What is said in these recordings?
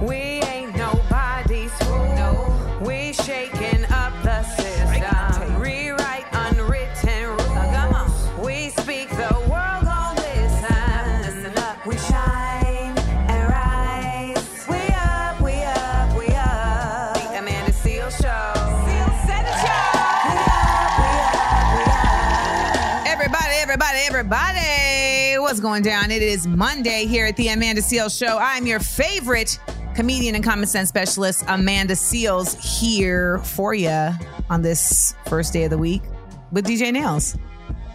We ain't nobody's fool. We shaking up the system. Rewrite unwritten rules. We speak, the world gon' listen. We shine and rise. We up, we up, we up. The Amanda Seales Show. Seal said it, y'all. We up, we up, we up. Everybody, everybody, everybody, what's going down? It is Monday here at the Amanda Seales Show. I'm your favorite comedian and common sense specialist, Amanda Seales, here for you on this first day of the week with DJ Nails.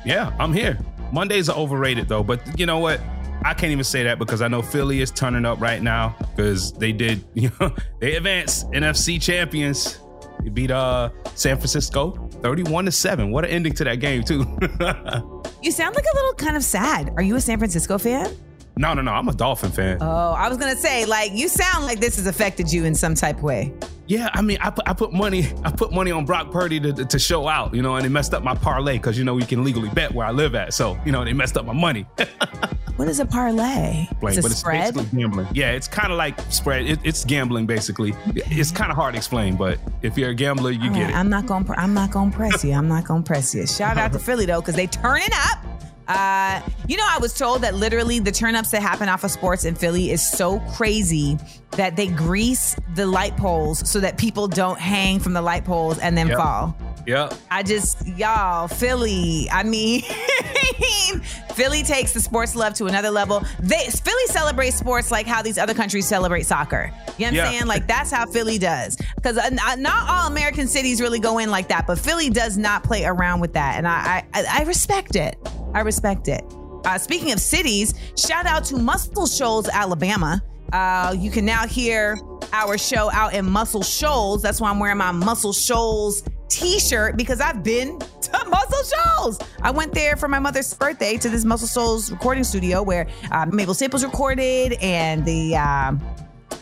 Yeah, I'm here. Mondays are overrated though, but you know what? I can't even say that because I know Philly is turning up right now because they did, you know, they advanced NFC champions. They beat uh San Francisco 31 to 7. What an ending to that game, too. You sound like a little kind of sad. Are you a San Francisco fan? No, no, no. I'm a Dolphin fan. Oh, I was gonna say, like, you sound like this has affected you in some type of way. Yeah, I mean, I put, I put money I put money on Brock Purdy to, to show out, you know, and it messed up my parlay because you know we can legally bet where I live at. So you know they messed up my money. What is a parlay? Like, it's a but it's spread. basically gambling. Yeah, it's kind of like spread. It, it's gambling basically. It's kind of hard to explain, but if you're a gambler, you All get right, it. I'm not gonna. pr- I'm not gonna press you. I'm not gonna press you. Shout out to Philly though, because they turning up. Uh, you know, I was told that literally the turn-ups that happen off of sports in Philly is so crazy that they grease the light poles so that people don't hang from the light poles and then Yep. fall. Yep. I just, y'all, Philly. I mean, Philly takes the sports love to another level. They Philly celebrates sports like how these other countries celebrate soccer. You know what I'm saying? Like that's how Philly does. Because not all American cities really go in like that, but Philly does not play around with that, and I I, I respect it. I respect it. Uh, speaking of cities, shout out to Muscle Shoals, Alabama. Uh, you can now hear our show out in Muscle Shoals. That's why I'm wearing my Muscle Shoals t-shirt because I've been to Muscle Shoals. I went there for my mother's birthday to this Muscle Shoals recording studio where uh, Mavis Staples recorded and the um,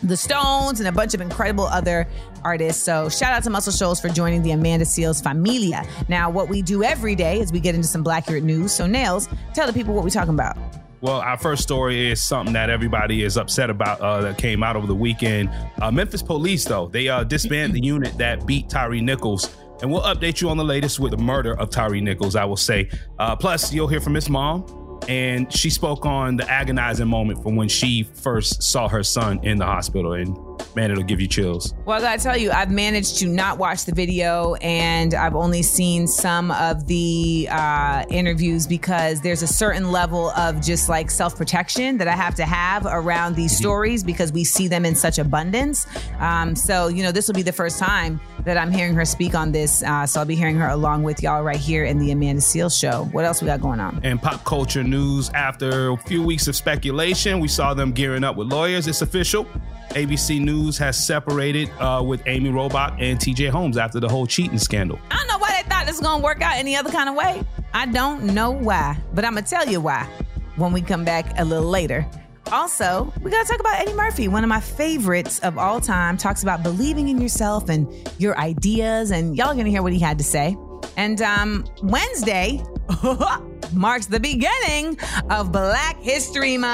the Stones and a bunch of incredible other artists. So shout out to Muscle Shoals for joining the Amanda Seales familia. Now, what we do every day is we get into some Blackurate news. So Nails, tell the people what we're talking about. Well, our first story is something that everybody is upset about uh, that came out over the weekend. Uh, Memphis police, though, they uh, disbanded the unit that beat Tyre Nichols. And we'll update you on the latest with the murder of Tyre Nichols, I will say. Uh, plus, you'll hear from his mom. And she spoke on the agonizing moment from when she first saw her son in the hospital. And man, it'll give you chills. Well, I gotta tell you, I've managed to not watch the video, and I've only seen some of the uh, interviews because there's a certain level of just like self protection that I have to have around these stories because we see them in such abundance. Um, so, you know, this will be the first time that I'm hearing her speak on this. Uh, so I'll be hearing her along with y'all right here in the Amanda Seales show. What else we got going on? and pop culture news after a few weeks of speculation. We saw them gearing up with lawyers. It's official. ABC News has separated uh, with Amy Robach and TJ Holmes after the whole cheating scandal. I don't know why they thought this was gonna work out any other kind of way. I don't know why, but I'm gonna tell you why when we come back a little later. Also, we gotta talk about Eddie Murphy, one of my favorites of all time. Talks about believing in yourself and your ideas, and y'all are gonna hear what he had to say. And um, Wednesday marks the beginning of Black History Month.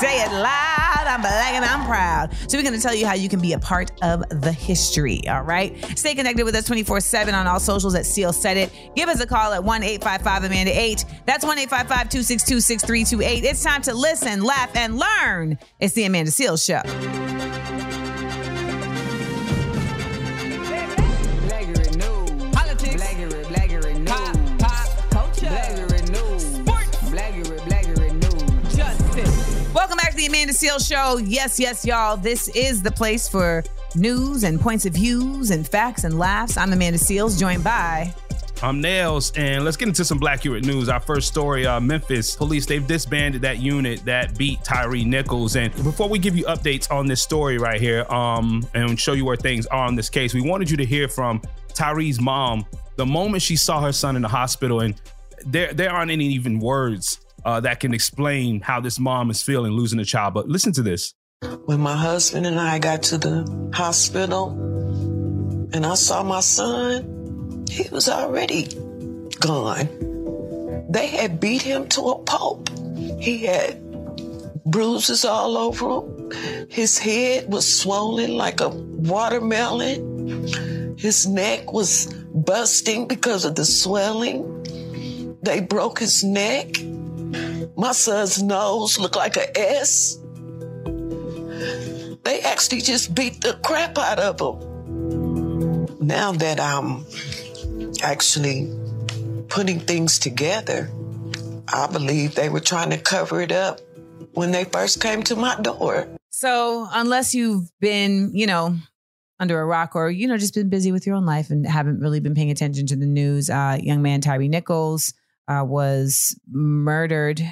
Say it loud, I'm black and I'm proud. So we're gonna tell you how you can be a part of the history, all right? Stay connected with us 24-7 on all socials at Seal Said It. Give us a call at 1-855-AMANDA-8. That's 1-855-262-6328. It's time to listen, laugh, and learn. It's the Amanda Seales Show. Seal Show. Yes, yes, y'all. This is the place for news and points of views and facts and laughs. I'm Amanda Seales, joined by I'm Nails, and let's get into some Blackurate news. Our first story: uh, Memphis police they've disbanded that unit that beat Tyre Nichols. And before we give you updates on this story right here, um, and show you where things are on this case, we wanted you to hear from Tyre's mom the moment she saw her son in the hospital, and there there aren't any even words uh, that can explain how this mom is feeling losing a child. But listen to this. When my husband and I got to the hospital and I saw my son, he was already gone. They had beat him to a pulp. He had bruises all over him. His head was swollen like a watermelon. His neck was busting because of the swelling. They broke his neck. My son's nose looked like a S. They actually just beat the crap out of him. Now that I'm actually putting things together, I believe they were trying to cover it up when they first came to my door. So, unless you've been, you know, under a rock or, you know, just been busy with your own life and haven't really been paying attention to the news, uh, young man Tyre Nichols uh, was murdered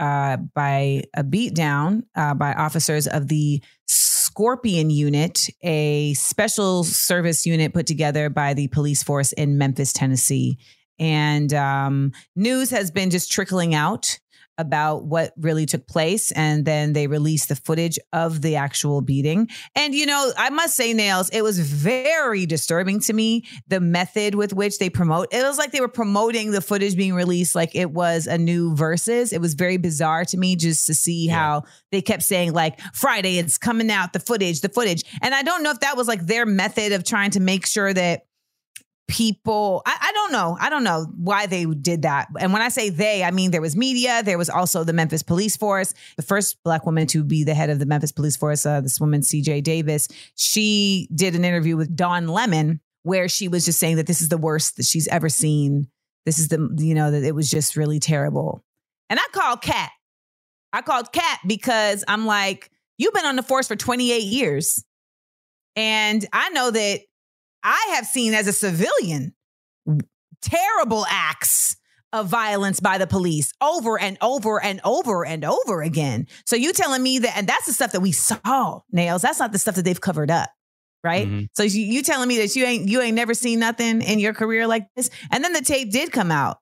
uh, by a beatdown uh, by officers of the Scorpion Unit, a special service unit put together by the police force in Memphis, Tennessee. And um, news has been just trickling out about what really took place. And then they released the footage of the actual beating. And, you know, I must say, Nails, it was very disturbing to me the method with which they promote. It was like they were promoting the footage being released like it was a new verses. It was very bizarre to me just to see yeah. how they kept saying, like, Friday, it's coming out, the footage, the footage. And I don't know if that was like their method of trying to make sure that people I, I, don't know. I don't know why they did that. And when i say they i mean there was media there was also the memphis police force. The first black woman to be the head of the memphis police force uh, this woman cj davis she did an interview with don lemon where she was just saying that this is the worst that she's ever seen. This is the you know that it was just really terrible. And i called cat i called cat because i'm like you've been on the force for 28 years. And i know that I have seen as a civilian terrible acts of violence by the police over and over and over and over again. So you telling me that, and that's the stuff that we saw, Nails. That's not the stuff that they've covered up, right? Mm-hmm. So you, you telling me that you ain't you ain't never seen nothing in your career like this, and then the tape did come out.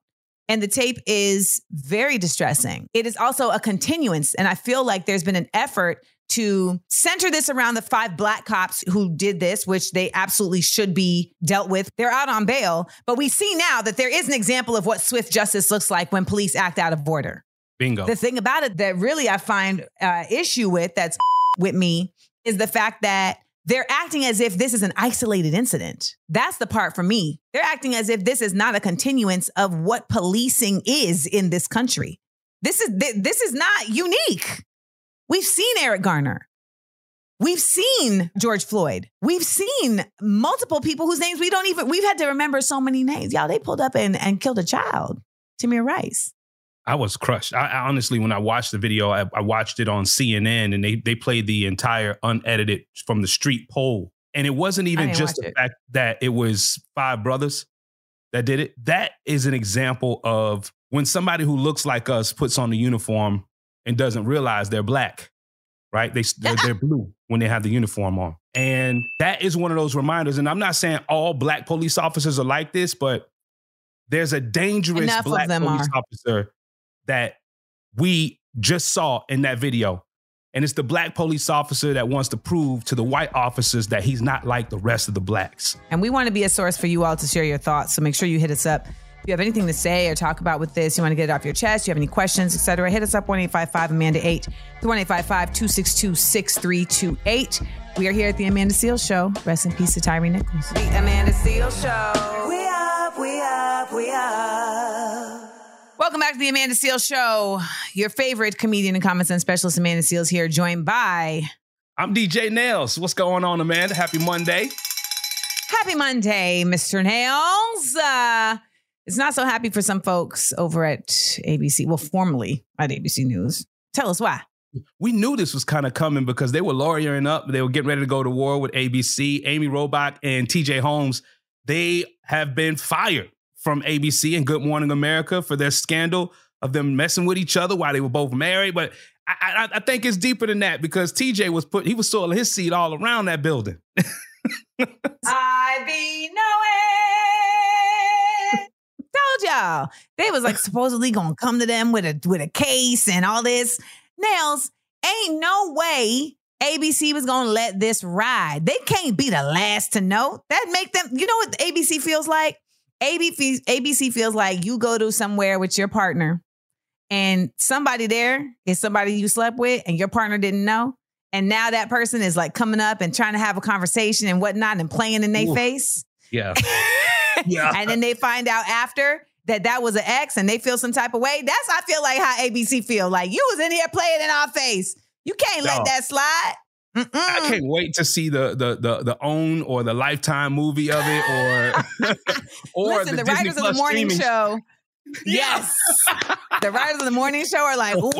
And the tape is very distressing. It is also a continuance. And I feel like there's been an effort to center this around the five black cops who did this, which they absolutely should be dealt with. They're out on bail, but we see now that there is an example of what swift justice looks like when police act out of order. Bingo. The thing about it that really I find uh, issue with that's with me is the fact that they're acting as if this is an isolated incident. That's the part for me. They're acting as if this is not a continuance of what policing is in this country. This is this is not unique. We've seen Eric Garner. We've seen George Floyd. We've seen multiple people whose names we don't even, we've had to remember so many names. Y'all, they pulled up and, and killed a child, Tamir Rice. I was crushed. I, I, honestly, when I watched the video, I, I, watched it on CNN and they they played the entire unedited from the street poll. And it wasn't even just the it. fact that it was five brothers that did it. That is an example of when somebody who looks like us puts on the uniform and doesn't realize they're black, right? They they're, they're blue when they have the uniform on, and that is one of those reminders. And I'm not saying all black police officers are like this, but there's a dangerous Enough black police are. officer that we just saw in that video. And it's the black police officer that wants to prove to the white officers that he's not like the rest of the blacks. And we want to be a source for you all to share your thoughts. So make sure you hit us up if you have anything to say or talk about with this, you want to get it off your chest, you have any questions, etc., hit us up 1 Amanda 8 1 262 6328. We are here at the Amanda Seales Show. Rest in peace to Tyre Nichols. The Amanda Seales Show. We up, we up, we up. Welcome back to the Amanda Seales Show. Your favorite comedian and common sense specialist, Amanda Seales, here, joined by. I'm DJ Nails. What's going on, Amanda? Happy Monday. Happy Monday, Mr. Nails. Uh, it's not so happy for some folks over at ABC. Well, formerly at ABC News. Tell us why. We knew this was kind of coming because they were lawyering up. They were getting ready to go to war with ABC. Amy Robach and TJ Holmes, they have been fired from ABC and Good Morning America for their scandal of them messing with each other while they were both married. But I, I, I think it's deeper than that because TJ was put, he was soiling his seat all around that building. I be knowing told y'all. They was like supposedly gonna come to them with a with a case and all this. Nails, ain't no way ABC was gonna let this ride. They can't be the last to know. That make them, you know what ABC feels like? ABC, ABC feels like you go to somewhere with your partner and somebody there is somebody you slept with and your partner didn't know. and now that person is like coming up and trying to have a conversation and whatnot and playing in their face. Yeah. yeah. and then they find out after that that was an ex and they feel some type of way. That's I feel like how ABC feel. Like you was in here playing in our face. You can't let No. that slide. I Mm-mm. can't wait to see the the the the own or the lifetime movie of it or or Listen, the, Disney writers of the morning streaming. show. Yes. the writers of the morning show are like, ooh,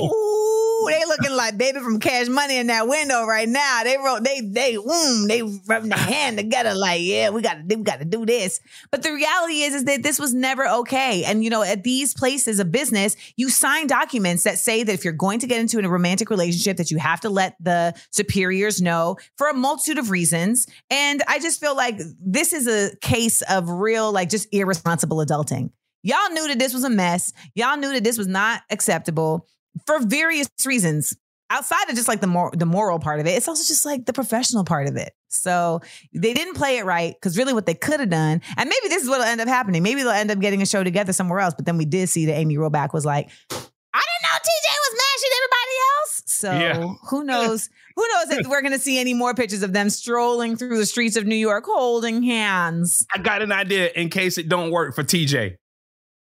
they looking like baby from Cash Money in that window right now. They wrote, they, they, mm, they rubbing their hand together like, yeah, we got to, we got to do this. But the reality is, is that this was never okay. And you know, at these places of business, you sign documents that say that if you're going to get into a romantic relationship, that you have to let the superiors know for a multitude of reasons. And I just feel like this is a case of real, like, just irresponsible adulting. Y'all knew that this was a mess. Y'all knew that this was not acceptable for various reasons. Outside of just like the mor- the moral part of it, it's also just like the professional part of it. So they didn't play it right because really what they could have done, and maybe this is what'll end up happening. Maybe they'll end up getting a show together somewhere else. But then we did see that Amy Robach was like, "I didn't know TJ was mashing everybody else." So Yeah. who knows? Who knows if we're going to see any more pictures of them strolling through the streets of New York holding hands? I got an idea in case it don't work for TJ.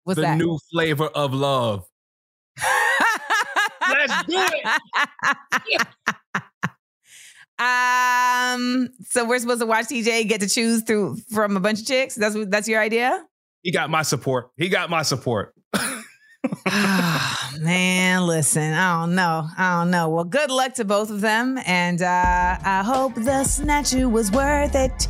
What's the that? new flavor of love. Let's do it. um. So we're supposed to watch TJ get to choose through from a bunch of chicks. That's. That's your idea. He got my support. He got my support. Ah, Man, listen. I don't know. I don't know. Well, good luck to both of them, and uh, I hope the snatcher was worth it.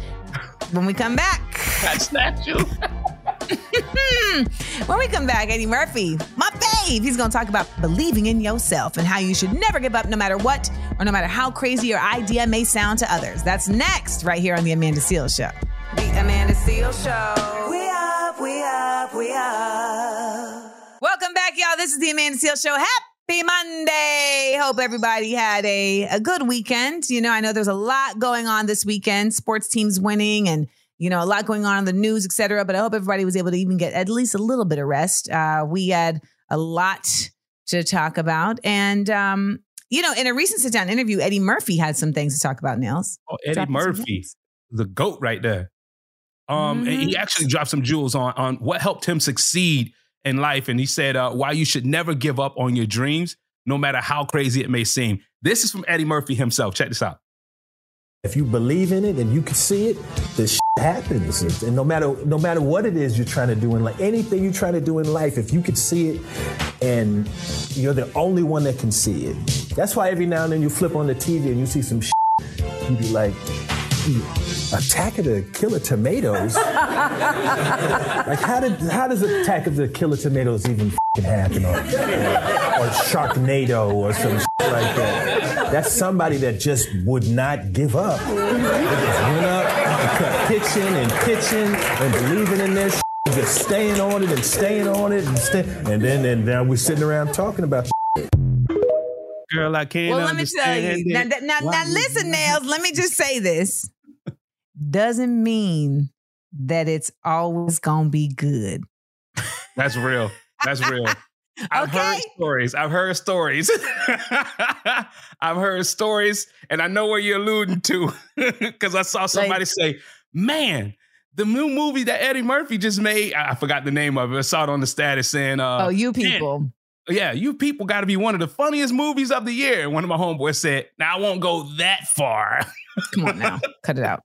When we come back. That statue. when we come back, Eddie Murphy, my fave, he's going to talk about believing in yourself and how you should never give up no matter what or no matter how crazy your idea may sound to others. That's next, right here on The Amanda Seales Show. The Amanda Seales Show. We up, we up, we up. Welcome back, y'all. This is The Amanda Seales Show. Happy Monday. Hope everybody had a, a good weekend. You know, I know there's a lot going on this weekend, sports teams winning and you know, a lot going on in the news, et cetera. But I hope everybody was able to even get at least a little bit of rest. Uh, we had a lot to talk about. And, um, you know, in a recent sit down interview, Eddie Murphy had some things to talk about, Nails. Oh, Eddie Dropping Murphy, the goat right there. Um, and Mhm. he actually dropped some jewels on on what helped him succeed in life, and he said uh, why you should never give up on your dreams, no matter how crazy it may seem. This is from Eddie Murphy himself. Check this out. If you believe in it and you can see it, this shit happens. And no matter no matter what it is you're trying to do in life, anything you're trying to do in life, if you can see it and you're the only one that can see it. That's why every now and then you flip on the TV and you see some shit, you be like, hmm, Attack of the Killer Tomatoes? like how did how does Attack of the Killer Tomatoes even happen? Or, or Sharknado or some like that. That's somebody that just would not give up. Kept pitching and pitching and believing in this, just staying on it and staying on it and stay, and then and now we're sitting around talking about Girl, I can't Well, let me tell you. Now, it. now, now, now listen, do Nails, let me just say this. Doesn't mean that it's always going to be good. That's real. That's real. I've heard stories. I've heard stories. I've heard stories, and I know where you're alluding to because I saw somebody say, "Man, the new movie that Eddie Murphy just made. I I forgot the name of it. I saw it on the status saying, uh, oh, you man, people. yeah, you people got to be one of the funniest movies of the year." And one of my homeboys said, "Now I won't go that far." Come on now. Cut it out.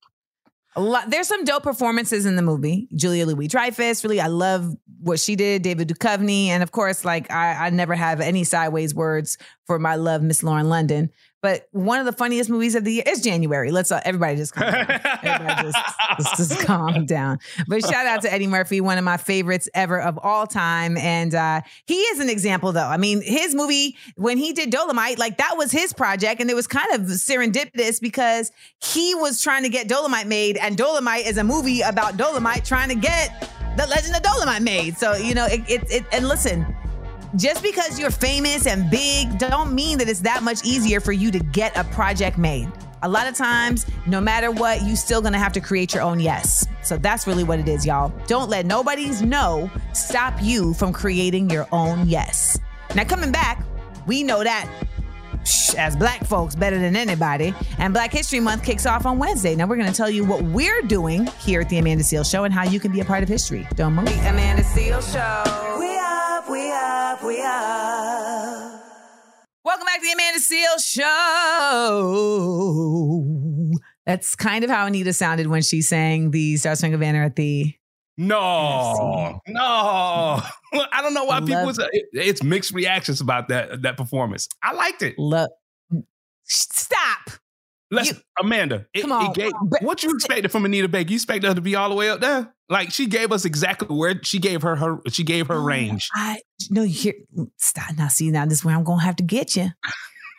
Lot, there's some dope performances in the movie. Julia Louis Dreyfus, really, I love what she did. David Duchovny, and of course, like I, I never have any sideways words for my love, Miss Lauren London. But one of the funniest movies of the year is January. Let's uh, everybody just calm down. Everybody just, just, just calm down. But shout out to Eddie Murphy, one of my favorites ever of all time. And uh, he is an example, though. I mean, his movie, when he did Dolomite, like that was his project. And it was kind of serendipitous because he was trying to get Dolomite made. And Dolomite is a movie about Dolomite trying to get the Legend of Dolomite made. So, you know, it, it, it and listen, just because you're famous and big don't mean that it's that much easier for you to get a project made. A lot of times, no matter what, you still gonna have to create your own yes. So that's really what it is, y'all. Don't let nobody's no stop you from creating your own yes. Now, coming back, we know that psh, as black folks better than anybody. And Black History Month kicks off on Wednesday. Now we're going to tell you what we're doing here at the Amanda Seales Show and how you can be a part of history. Don't move. The Amanda Seales Show. We up, we up, we up. Welcome back to the Amanda Seales Show. That's kind of how Anita sounded when she sang the Star Spangled Banner at the. No, no. I don't know why I people. love- Say, it- it's mixed reactions about that that performance. I liked it. Look, stop. Let's, You- Amanda. It, Come on. gave, But- what you expected from Anita Baker? You expect her to be all the way up there? Like she gave us exactly where she gave her her she gave her Oh, range. I no, you hear. Stop now. See now, this is where I'm gonna have to get you.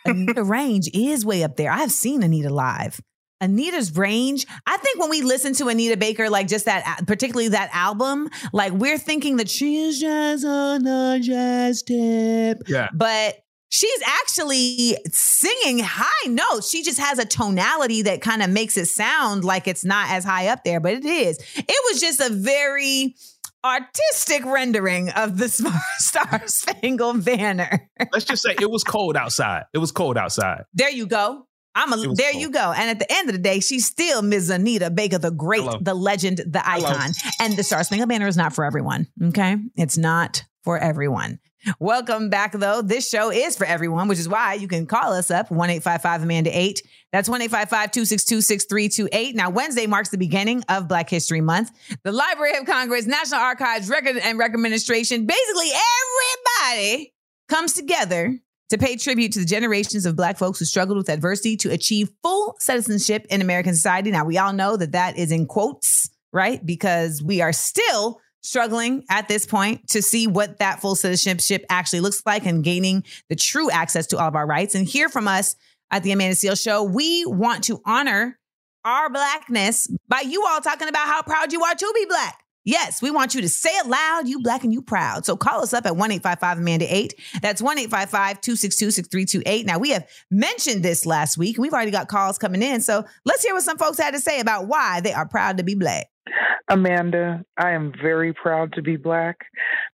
Anita range is way up there. I've seen Anita live. Anita's range. I think when we listen to Anita Baker, like just that, particularly that album, like we're thinking that she is just on a jazz tip. Yeah. but she's actually singing high notes. She just has a tonality that kind of makes it sound like it's not as high up there, but it is. It was just a very artistic rendering of the Star Spangled Banner. Let's just say it was cold outside. It was cold outside. There you go. I'm a there cool. you go. And at the end of the day, she's still Ms. Anita Baker, the great, Hello. the legend, the Hello. icon. And the Star Spangled Banner is not for everyone. Okay. It's not for everyone. Welcome back, though. This show is for everyone, which is why you can call us up 1 855 Amanda 8. That's 1 855 262 6328. Now, Wednesday marks the beginning of Black History Month. The Library of Congress, National Archives, Record and Record Administration, basically everybody comes together to pay tribute to the generations of Black folks who struggled with adversity to achieve full citizenship in American society. Now, we all know that that is in quotes, right? Because we are still struggling at this point to see what that full citizenship actually looks like and gaining the true access to all of our rights. And hear from us at the Amanda Seales Show. We want to honor our blackness by you all talking about how proud you are to be black. Yes, we want you to say it loud, you black and you proud. So call us up at 1 855 Amanda 8. That's 1 855 262 6328. Now, we have mentioned this last week, we've already got calls coming in. So let's hear what some folks had to say about why they are proud to be black. Amanda, I am very proud to be Black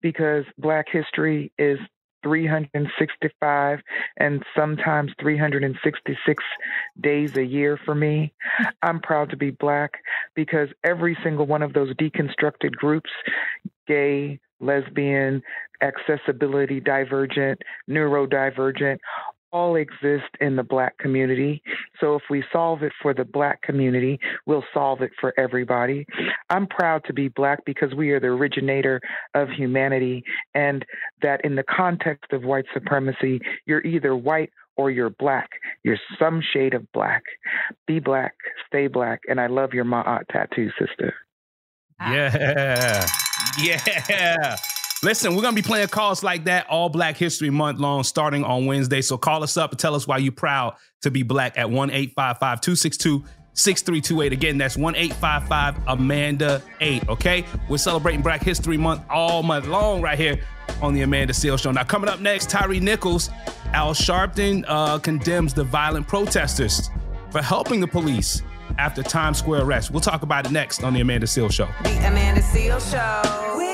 because Black history is 365 and sometimes 366 days a year for me. I'm proud to be Black because every single one of those deconstructed groups gay, lesbian, accessibility divergent, neurodivergent all exist in the black community. So if we solve it for the black community, we'll solve it for everybody. I'm proud to be black because we are the originator of humanity and that in the context of white supremacy, you're either white or you're black. You're some shade of black. Be black, stay black, and I love your Ma'at tattoo, sister. Yeah. Yeah. Listen, we're going to be playing calls like that all Black History Month long starting on Wednesday. So call us up and tell us why you're proud to be black at 1 855 262 6328. Again, that's 1 855 Amanda 8. Okay. We're celebrating Black History Month all month long right here on the Amanda Seales Show. Now, coming up next, Tyre Nichols. Al Sharpton uh, condemns the violent protesters for helping the police after Times Square arrest. We'll talk about it next on the Amanda Seales Show. The Amanda Seales Show. We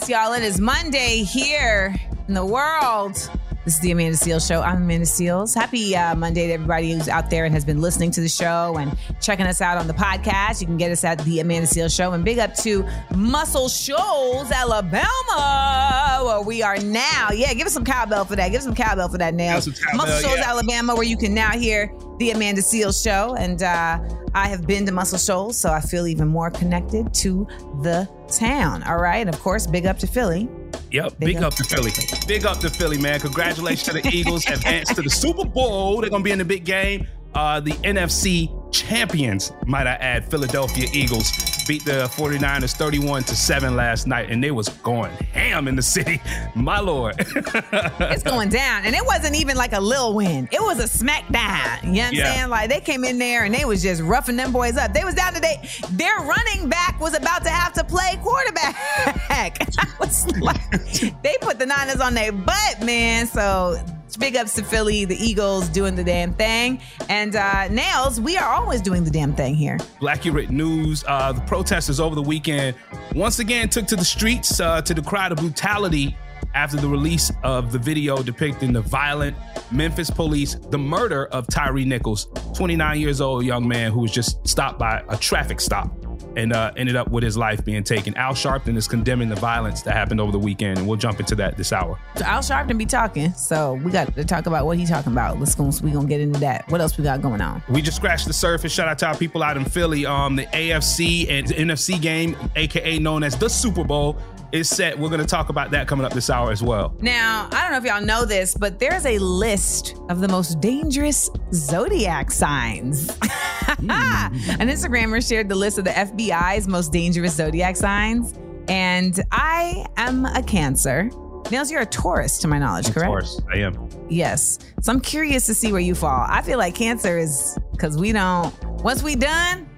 Yes, y'all. It is Monday here in the world. This is the Amanda Seales Show. I'm Amanda Seales. Happy uh, Monday to everybody who's out there and has been listening to the show and checking us out on the podcast. You can get us at the Amanda Seales Show. And big up to Muscle Shoals, Alabama, where we are now. Yeah, give us some cowbell for that. Give us some cowbell for that, Nails. Give us some cowbell, Muscle Shoals, yeah. Alabama, where you can now hear the Amanda Seales Show. And uh, I have been to Muscle Shoals, so I feel even more connected to the town. All right. And of course, big up to Philly. Yep, big, up, to Philly. Big up to Philly, man. Congratulations to the Eagles. Advanced to the Super Bowl. They're going to be in the big game. Uh, the NFC champions, might I add, Philadelphia Eagles beat the 49ers 31 to 7 last night, and they was going ham in the city. My lord. it's going down. And it wasn't even like a little win. It was a smackdown. You know what I'm Yeah. saying? Like they came in there and they was just roughing them boys up. They was down today. Their running back was about to have to play quarterback. I was like, they put the Niners on their butt, man. So big ups to Philly, the Eagles doing the damn thing. And uh Nails, we are always doing the damn thing here. Blackurate News. Uh, the protesters over the weekend once again took to the streets uh, to decry the brutality after the release of the video depicting the violent Memphis police, the murder of Tyre Nichols, 29 years old young man who was just stopped by a traffic stop and uh, ended up with his life being taken. Al Sharpton is condemning the violence that happened over the weekend, and we'll jump into that this hour. So Al Sharpton be talking. So we got to talk about what he talking about. Let's go. We gonna get into that. What else we got going on? We just scratched the surface. Shout out to our people out in Philly. Um, the AFC and NFC game, aka known as the Super Bowl, is set. We're going to talk about that coming up this hour as well. Now, I don't know if y'all know this, but there's a list of the most dangerous zodiac signs. An Instagrammer shared the list of the FBI's most dangerous zodiac signs. And I am a Cancer. Nails, you're a Taurus, to my knowledge, Of correct? course, I am. Yes. So I'm curious to see where you fall. I feel like Cancer is because we don't, once we done,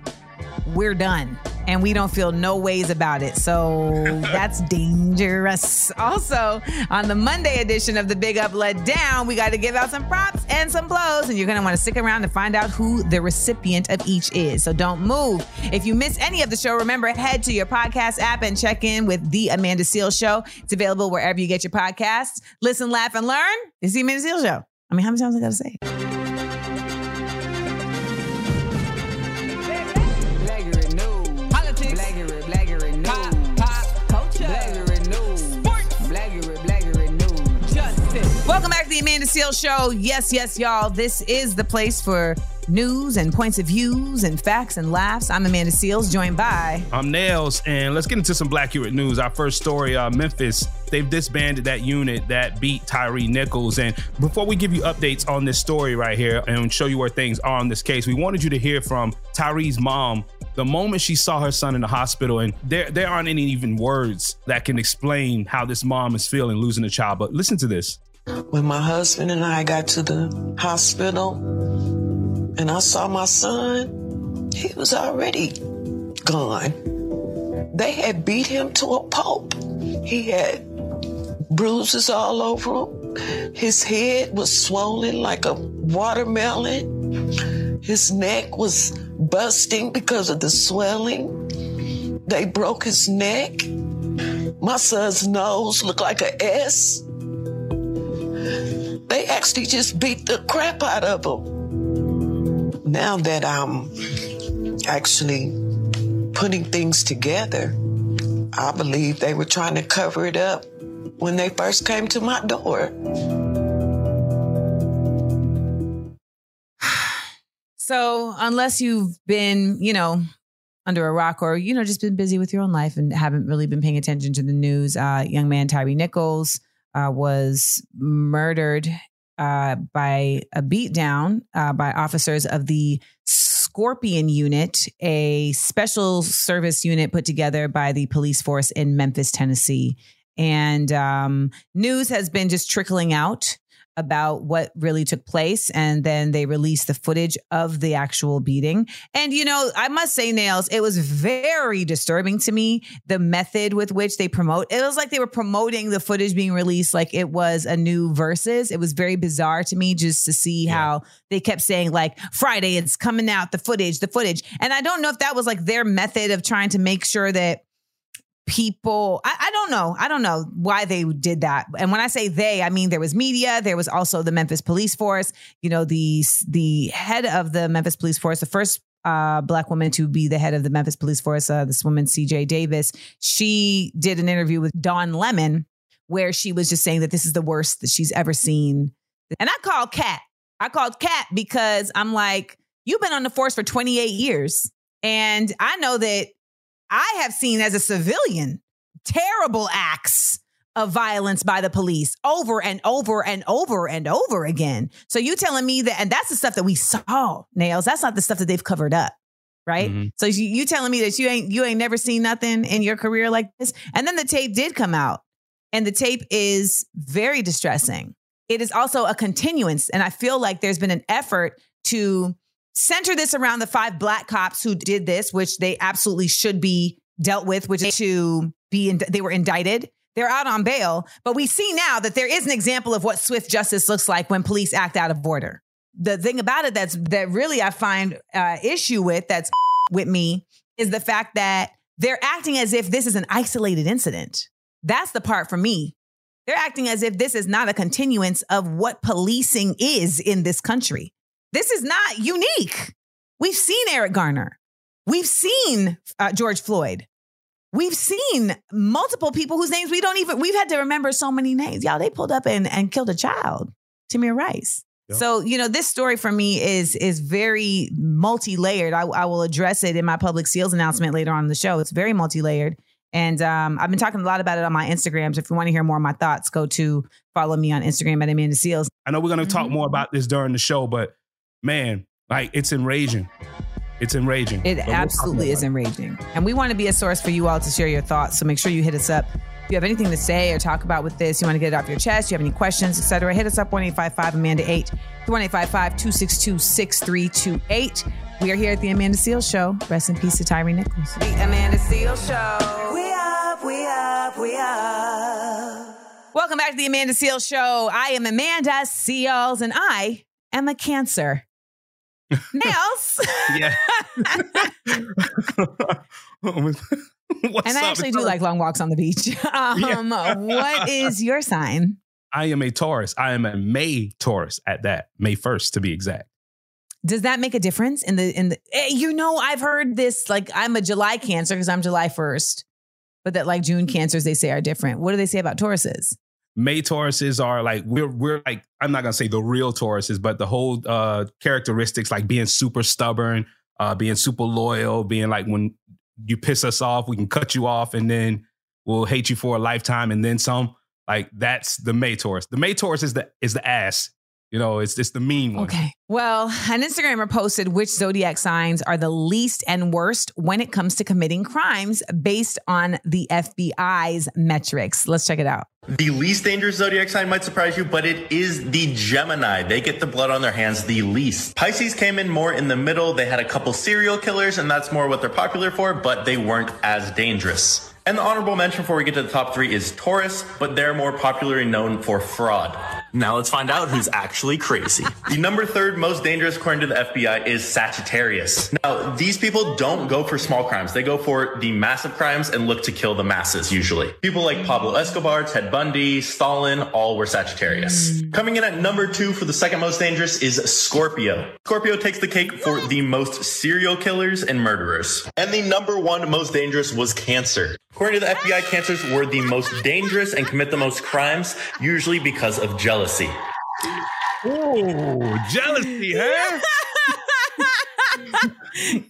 we're done. And we don't feel no ways about it. So that's dangerous. Also, on the Monday edition of the Big Up Let Down, we got to give out some props and some blows. And you're going to want to stick around to find out who the recipient of each is. So don't move. If you miss any of the show, remember, head to your podcast app and check in with The Amanda Seales Show. It's available wherever you get your podcasts. Listen, laugh, and learn. It's The Amanda Seales Show. I mean, how many times I got to say it? Welcome back to the Amanda Seales Show. Yes, yes, y'all. This is the place for news and points of views and facts and laughs. I'm Amanda Seales, joined by I'm Nails, and let's get into some Blackurate news. Our first story, uh, Memphis, they've disbanded that unit that beat Tyre Nichols. And before we give you updates on this story right here and show you where things are on this case, we wanted you to hear from Tyre's mom the moment she saw her son in the hospital. And there, there aren't any even words that can explain how this mom is feeling losing a child. But listen to this. When my husband and I got to the hospital and I saw my son, he was already gone. They had beat him to a pulp. He had bruises all over him. His head was swollen like a watermelon. His neck was busting because of the swelling. They broke his neck. My son's nose looked like a S. They actually just beat the crap out of them. Now that I'm actually putting things together, I believe they were trying to cover it up when they first came to my door. So, unless you've been, you know, under a rock or, you know, just been busy with your own life and haven't really been paying attention to the news, uh, young man Tyre Nichols uh, was murdered uh, by a beatdown uh, by officers of the Scorpion Unit, a special service unit put together by the police force in Memphis, Tennessee. And um, news has been just trickling out about what really took place. And then they released the footage of the actual beating. And, you know, I must say, Nails, it was very disturbing to me the method with which they promote. It was like they were promoting the footage being released like it was a new verses. It was very bizarre to me just to see how they kept saying, like, Friday, it's coming out, the footage, the footage. And I don't know if that was like their method of trying to make sure that people. I, I don't know. I don't know why they did that. And when i say they i mean there was media there was also the memphis police force you know the the head of the memphis police force the first uh, black woman to be the head of the memphis police force uh, this woman cj davis. She did an interview with Don lemon where she was just saying that this is the worst that she's ever seen. And i called cat i called cat because i'm like You've been on the force for 28 years. And I know that I have seen as a civilian terrible acts of violence by the police over and over and over and over again. So you telling me that, and that's the stuff that we saw, Nails. That's not the stuff that they've covered up. Right. Mhm. So you, you telling me that you ain't you ain't never seen nothing in your career like this. And then the tape did come out. And the tape is very distressing. It is also a continuance. And I feel like there's been an effort to center this around the five black cops who did this, which they absolutely should be dealt with, which is to be, in, they were indicted. They're out on bail. But we see now that there is an example of what swift justice looks like when police act out of order. The thing about it that's that really I find uh, issue with that's with me is the fact that they're acting as if this is an isolated incident. That's the part for me. They're acting as if this is not a continuance of what policing is in this country. This is not unique. We've seen Eric Garner. We've seen uh, George Floyd. We've seen multiple people whose names we don't even, we've had to remember so many names. Y'all, they pulled up and, and killed a child, Tamir Rice. Yep. So, you know, this story for me is is very multi-layered. I, I will address it in my public seals announcement later on in the show. It's very multi-layered. And um, I've been talking a lot about it on my Instagrams. If you want to hear more of my thoughts, go to follow me on Instagram at Amanda Seales. I know we're gonna talk Mhm. more about this during the show, but man, like it's enraging. It's enraging. It But we'll talk absolutely is enraging. And we want to be a source for you all to share your thoughts. So make sure you hit us up. If you have anything to say or talk about with this, you want to get it off your chest, you have any questions, etc., hit us up 1 Amanda 8, 1 262 6328. We are here at the Amanda Seales Show. Rest in peace to Tyree Nichols. The Amanda Seales Show. We up, we up, we up. Welcome back to the Amanda Seales Show. I am Amanda Seales and I am a cancer. Nails. Yeah. What's and I up? actually do like long walks on the beach. Um, What is your sign? I am a Taurus. I am a May Taurus at that. May 1st to be exact. Does that make a difference in the in the? eh, You know, I've heard this. Like, I'm a July Cancer because I'm July first, but that like June Cancers they say are different. What do they say about Tauruses? May Tauruses are like we're we're like I'm not gonna say the real Tauruses, but the whole uh characteristics like being super stubborn, uh being super loyal, being like when you piss us off, we can cut you off and then we'll hate you for a lifetime and then some. Like that's the May Taurus. The May Taurus is the is the ass. You know, it's it's the mean one. Okay. Well, an Instagrammer posted which zodiac signs are the least and worst when it comes to committing crimes based on the FBI's metrics. Let's check it out. The least dangerous zodiac sign might surprise you, but it is the Gemini. They get the blood on their hands the least. Pisces came in more in the middle. They had a couple serial killers, and that's more what they're popular for, but they weren't as dangerous. And the honorable mention before we get to the top three is Taurus, but they're more popularly known for fraud. Now let's find out who's actually crazy. The number third most dangerous, according to the FBI, is Sagittarius. Now, these people don't go for small crimes. They go for the massive crimes and look to kill the masses, usually. People like Pablo Escobar, Ted Bundy, Stalin, all were Sagittarius. Coming in at number two for the second most dangerous is Scorpio. Scorpio takes the cake for the most serial killers and murderers. And the number one most dangerous was Cancer. According to the FBI, cancers were the most dangerous and commit the most crimes, usually because of jealousy. Oh, jealousy, huh?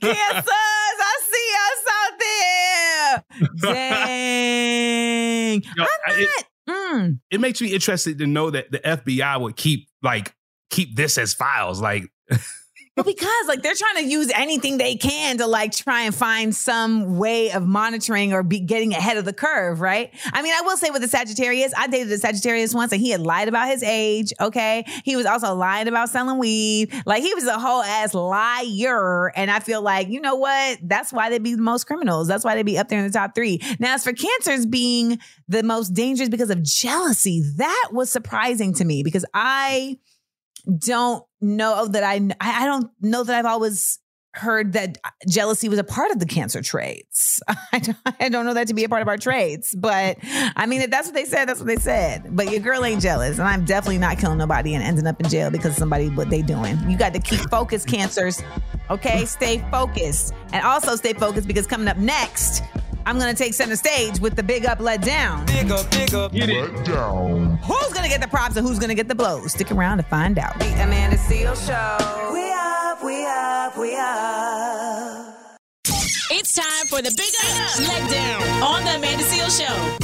Cancers, I see us out there. Dang. Yo, I'm I- it- not. Mm. it makes me interested to know that the FBI would keep like keep this as files. Like Well, because like they're trying to use anything they can to like try and find some way of monitoring or be getting ahead of the curve, right? I mean, I will say with the Sagittarius, I dated a Sagittarius once and he had lied about his age. Okay. He was also lying about selling weed. Like he was a whole ass liar. And I feel like, you know what? That's why they'd be the most criminals. That's why they'd be up there in the top three. Now, as for cancers being the most dangerous because of jealousy, that was surprising to me because I don't know that I I don't know that I've always heard that jealousy was a part of the cancer traits. I don't, I don't know that to be a part of our traits, but I mean, if that's what they said, that's what they said. But your girl ain't jealous, and I'm definitely not killing nobody and ending up in jail because somebody what they doing. You got to keep focused, cancers. Okay, stay focused, and also stay focused because coming up next. I'm gonna take center stage with the big up, let down. Big up, big up. Who's gonna get the props and who's gonna get the blows? Stick around to find out. The Amanda Seales Show. We up, we up, we up. It's time for the Big Up Let Down on the Amanda Seales Show.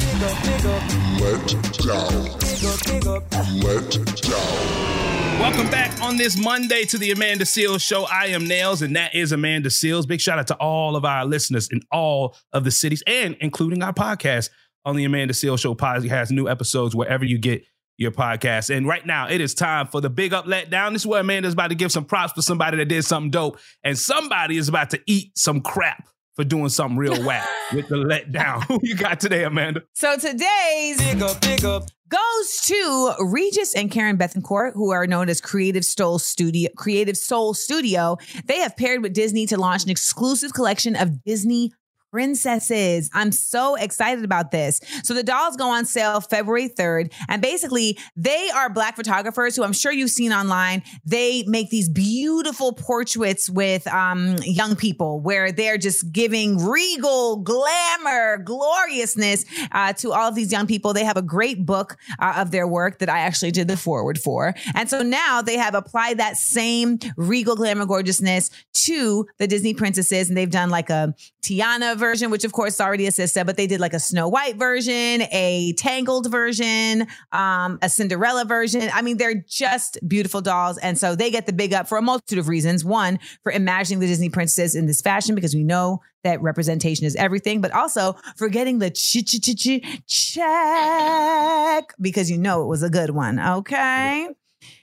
Welcome back on this Monday to the Amanda Seales Show. I am Nails, and that is Amanda Seales. Big shout out to all of our listeners in all of the cities, and including our podcast on the Amanda Seales Show podcast. Has new episodes wherever you get your podcast. And right now, it is time for the Big Up Let Down. This is where Amanda's about to give some props for somebody that did something dope, and somebody is about to eat some crap for doing something real whack with the let down. Who you got today, Amanda? So today's big up, big up goes to Regis and Kahran Bethencourt, who are known as Creative Soul Studio. Creative Soul Studio. They have paired with Disney to launch an exclusive collection of Disney princesses. I'm so excited about this. So the dolls go on sale February 3rd. And basically, they are black photographers who I'm sure you've seen online. They make these beautiful portraits with um, young people where they're just giving regal glamour, gloriousness uh, to all of these young people. They have a great book uh, of their work that I actually did the forward for. And so now they have applied that same regal glamour gorgeousness to the Disney princesses. And they've done like a Tiana version, which of course is already a sister, but they did like a Snow White version, a Tangled version, um, a Cinderella version. I mean, they're just beautiful dolls. And so they get the big up for a multitude of reasons. One, for imagining the Disney princesses in this fashion, because we know that representation is everything, but also for getting the ch ch ch ch check, because you know it was a good one. Okay.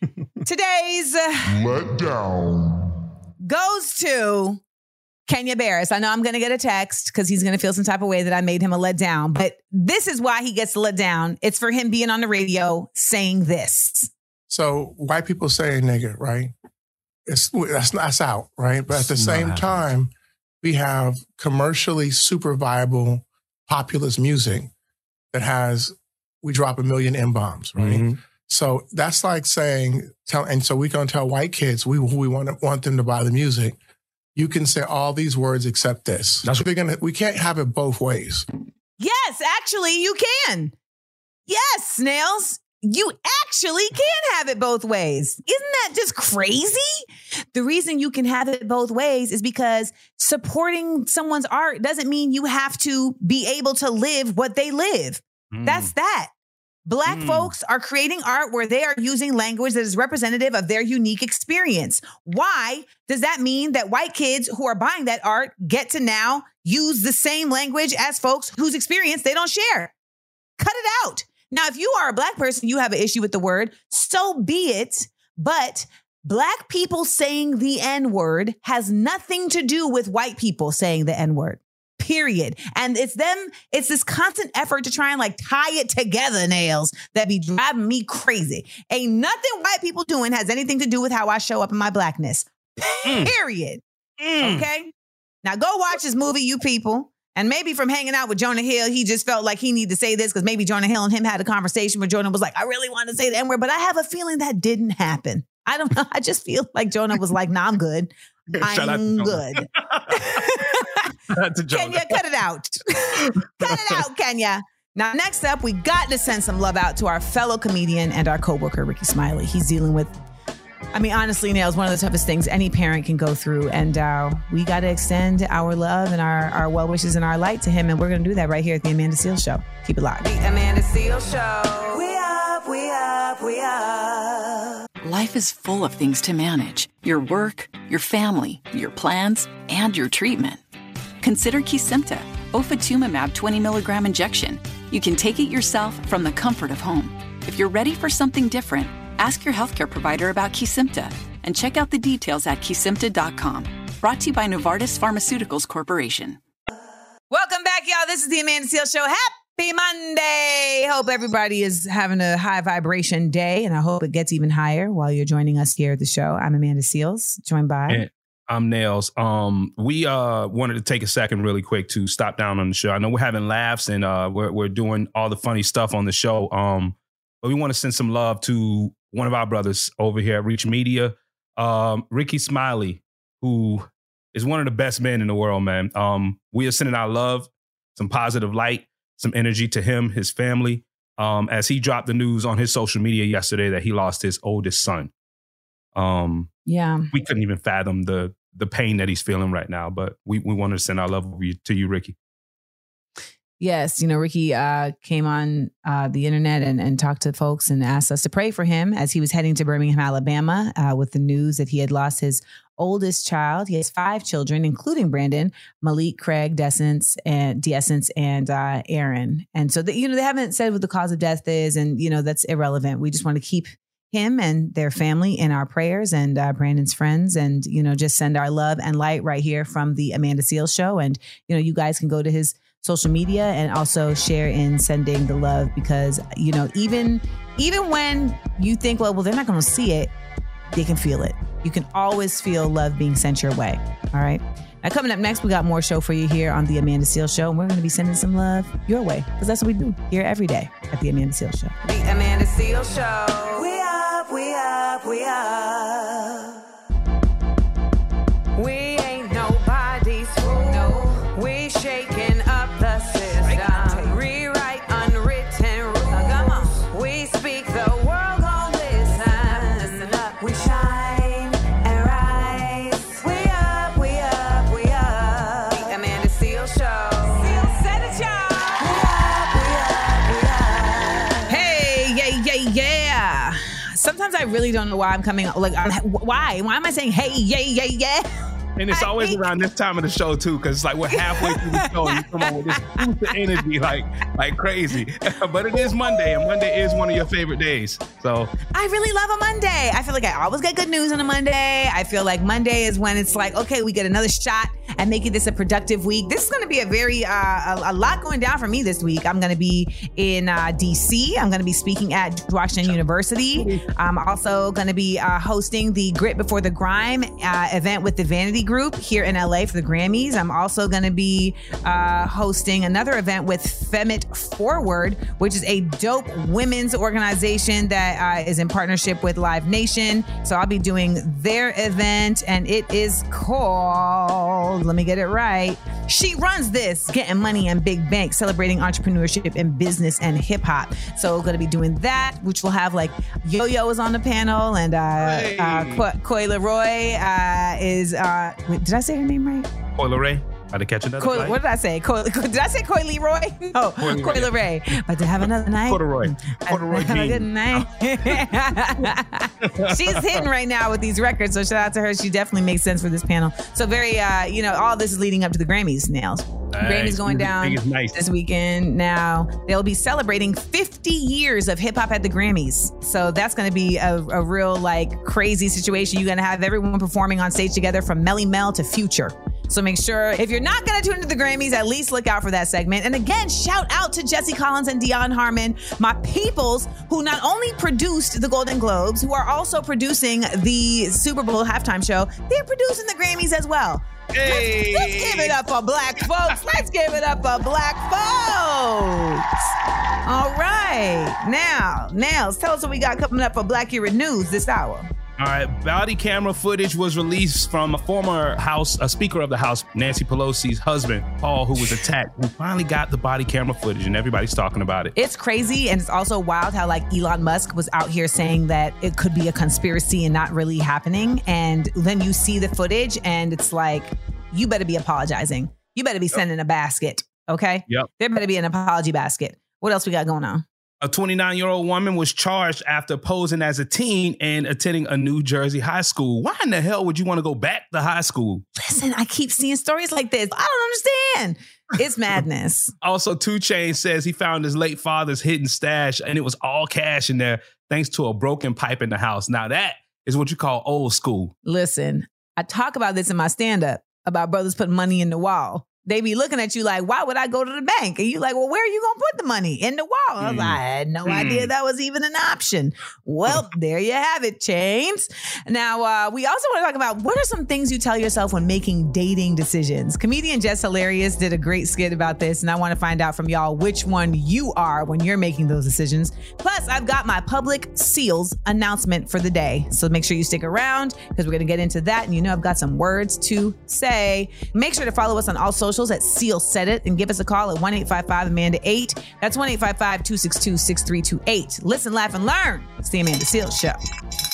Today's uh, Let down. goes to Kenya Barris. I know I'm going to get a text because he's going to feel some type of way that I made him a let down, but this is why he gets let down. It's for him being on the radio saying this. So white people say nigga, right? It's that's that's out, right? But at the It's same time, we have commercially super viable populist music that has we drop a million M bombs, right? Mhm. So that's like saying tell, and so we're gonna tell white kids we we want want them to buy the music. You can say all these words except this. That's- what we're gonna we can't have it both ways. Yes, actually, you can. Yes, Snails. You actually can have it both ways. Isn't that just crazy? The reason you can have it both ways is because supporting someone's art doesn't mean you have to be able to live what they live. Mm. That's that. Black Mm. folks are creating art where they are using language that is representative of their unique experience. Why does that mean that white kids who are buying that art get to now use the same language as folks whose experience they don't share? Cut it out. Now, if you are a black person, you have an issue with the word, so be it. But black people saying the N word has nothing to do with white people saying the N word period. And it's them, it's this constant effort to try and like tie it together, nails that be driving me crazy. Ain't nothing white people doing has anything to do with how I show up in my blackness. Mm. Period. Mm. Okay. Now go watch this movie, you people. And maybe from hanging out with Jonah Hill, he just felt like he needed to say this because maybe Jonah Hill and him had a conversation where Jonah was like, I really want to say the N word, but I have a feeling that didn't happen. I don't know. I just feel like Jonah was like, nah, I'm good. Shout out to I'm good. Shout out to Jonah. Kenya, cut it out. cut it out, Kenya. Now, next up, we got to send some love out to our fellow comedian and our coworker, Rickey Smiley. He's dealing with, I mean, honestly, Nails, one of the toughest things any parent can go through. And uh, we got to extend our love and our, our well wishes and our light to him. And we're going to do that right here at the Amanda Seales Show. Keep it locked. The Amanda Seal Show. We up, we up, we up. Life is full of things to manage your work, your family, your plans, and your treatment. Consider Kesimpta, ofatumumab 20 milligram injection. You can take it yourself from the comfort of home. If you're ready for something different, ask your healthcare provider about Kesimpta and check out the details at kesimpta.com. Brought to you by Novartis Pharmaceuticals Corporation. Welcome back, y'all. This is the Amanda Seales Show. Happy Monday. Hope everybody is having a high vibration day, and I hope it gets even higher while you're joining us here at the show. I'm Amanda Seales, joined by. And I'm Nails. Um, we uh wanted to take a second really quick to stop down on the show. I know we're having laughs and uh we're we're doing all the funny stuff on the show. Um, but we want to send some love to one of our brothers over here at Reach Media, um, Rickey Smiley, who is one of the best men in the world, man. Um, we are sending our love, some positive light, some energy to him, his family. Um, as he dropped the news on his social media yesterday that he lost his oldest son. Um, Yeah. we couldn't even fathom the the pain that he's feeling right now. But we, we want to send our love to you, Ricky. Yes, you know, Ricky uh, came on uh, the internet and, and talked to folks and asked us to pray for him as he was heading to Birmingham, Alabama, uh, with the news that he had lost his oldest child. He has five children, including Brandon, Malik, Craig, Descence, and Deessence, and uh, Aaron. And so, the, you know, they haven't said what the cause of death is, and you know that's irrelevant. We just want to keep him and their family in our prayers and uh, Brandon's friends and you know just send our love and light right here from the Amanda Seales show. And you know you guys can go to his social media and also share in sending the love because you know even even when you think well well they're not going to see it they can feel it. You can always feel love being sent your way. All right? Now coming up next we got more show for you here on the amanda seales show and we're going to be sending some love your way because that's what we do here every day at the amanda seales show. The amanda seales show up we up really don't know why I'm coming. Like, I'm, why? Why am I saying hey, yeah, yeah, yeah? And it's I always hate- around this time of the show too, because it's like we're halfway through the show and you come on with this boost of energy like like crazy. but it is Monday, and Monday is one of your favorite days. So I really love a Monday. I feel like I always get good news on a Monday. I feel like Monday is when it's like, okay, we get another shot and making this a productive week. This is going to be a very, uh, a, a lot going down for me this week. I'm going to be in uh, DC. I'm going to be speaking at Washington University. I'm also going to be uh, hosting the Grit Before the Grime uh, event with the Vanity Group here in LA for the Grammys. I'm also going to be uh, hosting another event with Femme It Forward, which is a dope women's organization that uh, is in partnership with Live Nation. So I'll be doing their event, and it is called, let me get it right. She runs this, getting money and big bank, celebrating entrepreneurship and business and hip hop. So we're going to be doing that, which will have like Yo Yo is on the panel, and uh, uh, Koi Leroy uh, is. Uh, wait, did I say her name right? Coil Ray, about to catch another Coy, flight. what did I say? Coy, did I say Coy Leroy? No, Coy Leroy. Coy Leroy. But to have another night. Corduroy. Corduroy Have a good night. She's hitting right now with these records, so shout out to her. She definitely makes sense for this panel. So very, uh, you know, all this is leading up to the Grammys. Nails. Nice. Grammys going down nice. this weekend. Now they'll be celebrating 50 years of hip hop at the Grammys. So that's going to be a, a real like crazy situation. You're going to have everyone performing on stage together from Melle Mel to Future. So make sure if you're not going to tune into the Grammys, at least look out for that segment. And again, shout out to Jesse Collins and Dionne Harmon, my peoples who not only produced the Golden Globes, who are also producing the Super Bowl halftime show, they're producing the Grammys as well. Hey. Let's, let's give it up for black folks. Let's give it up for black folks. All right. Now, Nails, tell us what we got coming up for Blackurate News this hour. All right, body camera footage was released from a former House, a Speaker of the House, Nancy Pelosi's husband, Paul, who was attacked. We finally got the body camera footage, and everybody's talking about it. It's crazy and it's also wild how like Elon Musk was out here saying that it could be a conspiracy and not really happening. And then you see the footage and it's like, you better be apologizing. You better be sending a basket. Okay. Yep. There better be an apology basket. What else we got going on? A 29 year old woman was charged after posing as a teen and attending a New Jersey high school. Why in the hell would you want to go back to high school? Listen, I keep seeing stories like this. I don't understand. It's madness. Also, Two Chainz says he found his late father's hidden stash and it was all cash in there thanks to a broken pipe in the house. Now, that is what you call old school. Listen, I talk about this in my stand up about brothers putting money in the wall. They be looking at you like, why would I go to the bank? And you like, well, where are you going to put the money? In the wall. I, Mm. like, I had no Mm. idea that was even an option. Well, there you have it, James. Now, uh, we also want to talk about what are some things you tell yourself when making dating decisions. Comedian Jess Hilarious did a great skit about this, and I want to find out from y'all which one you are when you're making those decisions. Plus, I've got my public seals announcement for the day. So make sure you stick around because we're going to get into that. And you know, I've got some words to say. Make sure to follow us on all socials at Seal Said It and give us a call at 1 855 Amanda 8. That's 1 855 262 6328. Listen, laugh, and learn. It's the Amanda Seales Show.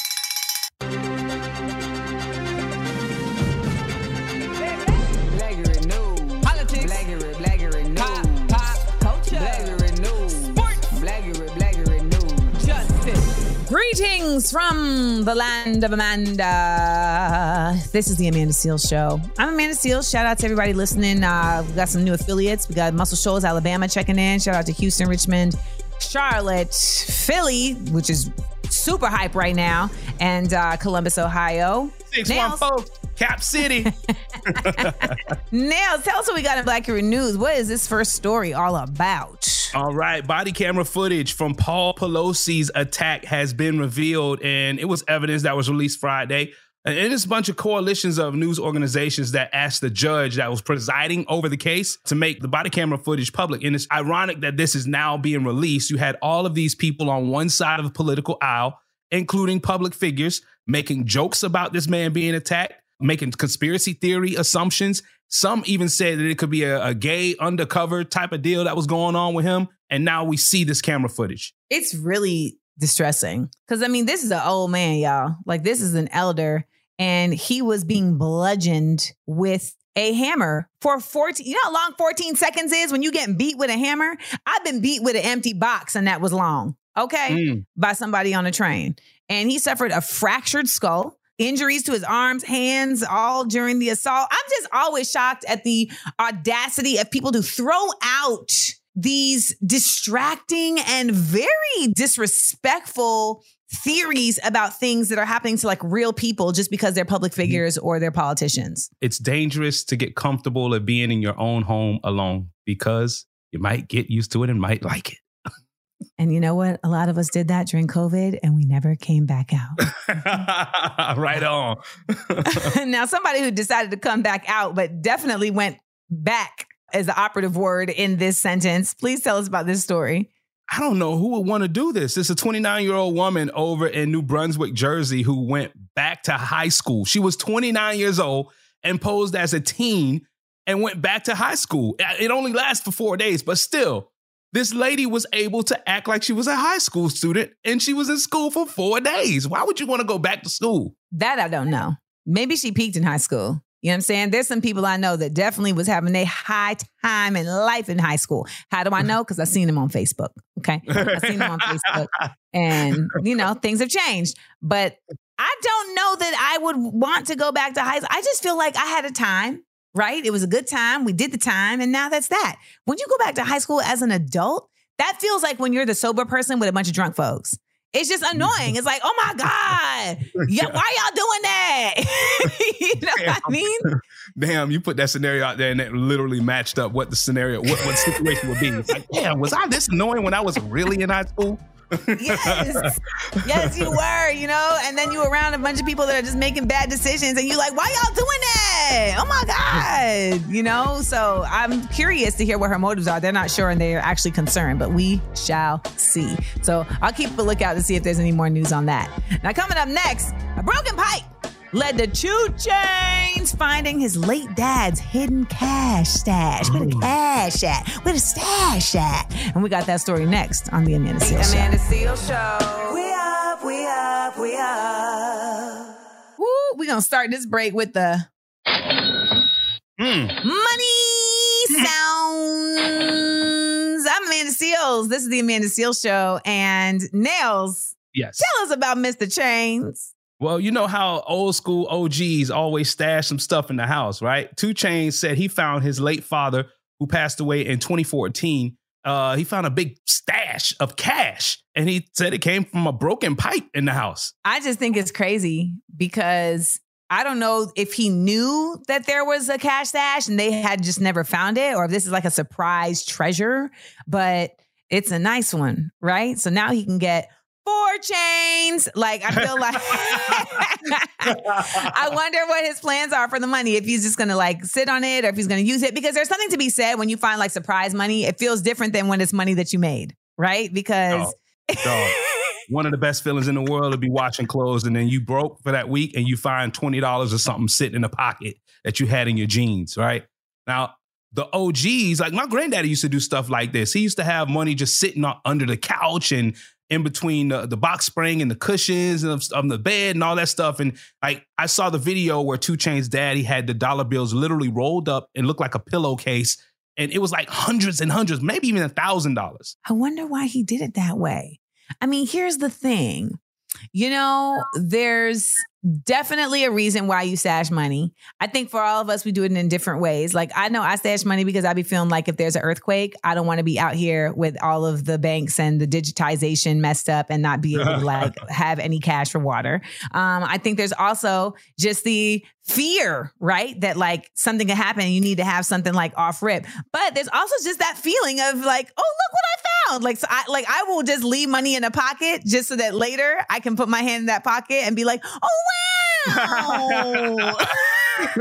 Greetings from the land of Amanda. This is the Amanda Seales Show. I'm Amanda Seales. Shout out to everybody listening. Uh, we got some new affiliates. We got Muscle Shoals, Alabama checking in. Shout out to Houston, Richmond, Charlotte, Philly, which is super hype right now, and uh, Columbus, Ohio. Six Nails. one four, Cap City. Nails, tell us what we got in Blackurate News. What is this first story all about? All right, body camera footage from Paul Pelosi's attack has been revealed, and it was evidence that was released Friday. And it is a bunch of coalitions of news organizations that asked the judge that was presiding over the case to make the body camera footage public. And it's ironic that this is now being released. You had all of these people on one side of the political aisle, including public figures, making jokes about this man being attacked, making conspiracy theory assumptions. Some even said that it could be a, a gay undercover type of deal that was going on with him. And now we see this camera footage. It's really distressing because I mean, this is an old man, y'all. Like, this is an elder, and he was being bludgeoned with a hammer for 14. You know how long 14 seconds is when you getting beat with a hammer? I've been beat with an empty box, and that was long, okay, Mm. by somebody on a train. And he suffered a fractured skull. Injuries to his arms, hands, all during the assault. I'm just always shocked at the audacity of people to throw out these distracting and very disrespectful theories about things that are happening to like real people just because they're public figures or they're politicians. It's dangerous to get comfortable at being in your own home alone because you might get used to it and might like it. And you know what? A lot of us did that during COVID and we never came back out. right on. now, somebody who decided to come back out, but definitely went back as the operative word in this sentence. Please tell us about this story. I don't know who would want to do this. It's a 29 year old woman over in New Brunswick, Jersey, who went back to high school. She was 29 years old and posed as a teen and went back to high school. It only lasts for four days, but still, this lady was able to act like she was a high school student and she was in school for four days. Why would you want to go back to school? That I don't know. Maybe she peaked in high school. You know what I'm saying? There's some people I know that definitely was having a high time in life in high school. How do I know? Because I've seen them on Facebook. Okay. I seen them on Facebook. And, you know, things have changed. But I don't know that I would want to go back to high school. I just feel like I had a time, right? It was a good time. We did the time. And now that's that. When you go back to high school as an adult, that feels like when you're the sober person with a bunch of drunk folks. It's just mm-hmm. annoying. It's like, oh my God, yeah, why y'all doing that? you know what I mean? Damn, you put that scenario out there and it literally matched up what the scenario, what, what situation would be. It's like, damn, was I this annoying when I was really in high school? Yes. Yes, you were, you know, and then you around a bunch of people that are just making bad decisions and you like, why y'all doing that? Oh my God. You know, so I'm curious to hear what her motives are. They're not sure and they're actually concerned, but we shall see. So I'll keep a lookout to see if there's any more news on that. Now, coming up next, a broken pipe led to Two Chainz finding his late dad's hidden cash stash. Where the cash at? Where the stash at? And we got that story next on the Amanda Seales Show. Amanda Seal Show. We up, we up, we up. Woo, we're gonna start this break with the Hmm. money sounds. I'm Amanda Seales. This is the Amanda Seales Show. And Nails, Yes. tell us about Mr. Chainz. Well, you know how old school OGs always stash some stuff in the house, right? Two Chainz said he found his late father, who passed away in 2014. Uh, he found a big stash of cash, and he said it came from a broken pipe in the house. I just think it's crazy because I don't know if he knew that there was a cash stash and they had just never found it, or if this is like a surprise treasure, but it's a nice one, right? So now he can get four chains. Like, I feel like I wonder what his plans are for the money. If he's just gonna like sit on it or if he's gonna use it, because there's something to be said when you find like surprise money. It feels different than when it's money that you made, right? Because Dog. One of the best feelings in the world to be washing clothes, and then you broke for that week, and you find twenty dollars or something sitting in a pocket that you had in your jeans. Right now, the OGs, like my granddaddy, used to do stuff like this. He used to have money just sitting under the couch and in between the, the box spring and the cushions and the bed and all that stuff. And like I saw the video where Two Chainz's daddy had the dollar bills literally rolled up and looked like a pillowcase, and it was like hundreds and hundreds, maybe even a thousand dollars. I wonder why he did it that way. I mean, here's the thing. You know, there's definitely a reason why you stash money. I think for all of us, we do it in different ways. Like I know I stash money because I'd be feeling like if there's an earthquake, I don't want to be out here with all of the banks and the digitization messed up and not be able to like have any cash for water. Um, I think there's also just the fear, right? That like something could happen and you need to have something like off rip. But there's also just that feeling of like, oh, look what I found. Like, so I like I will just leave money in a pocket just so that later I can put my hand in that pocket and be like, oh wow.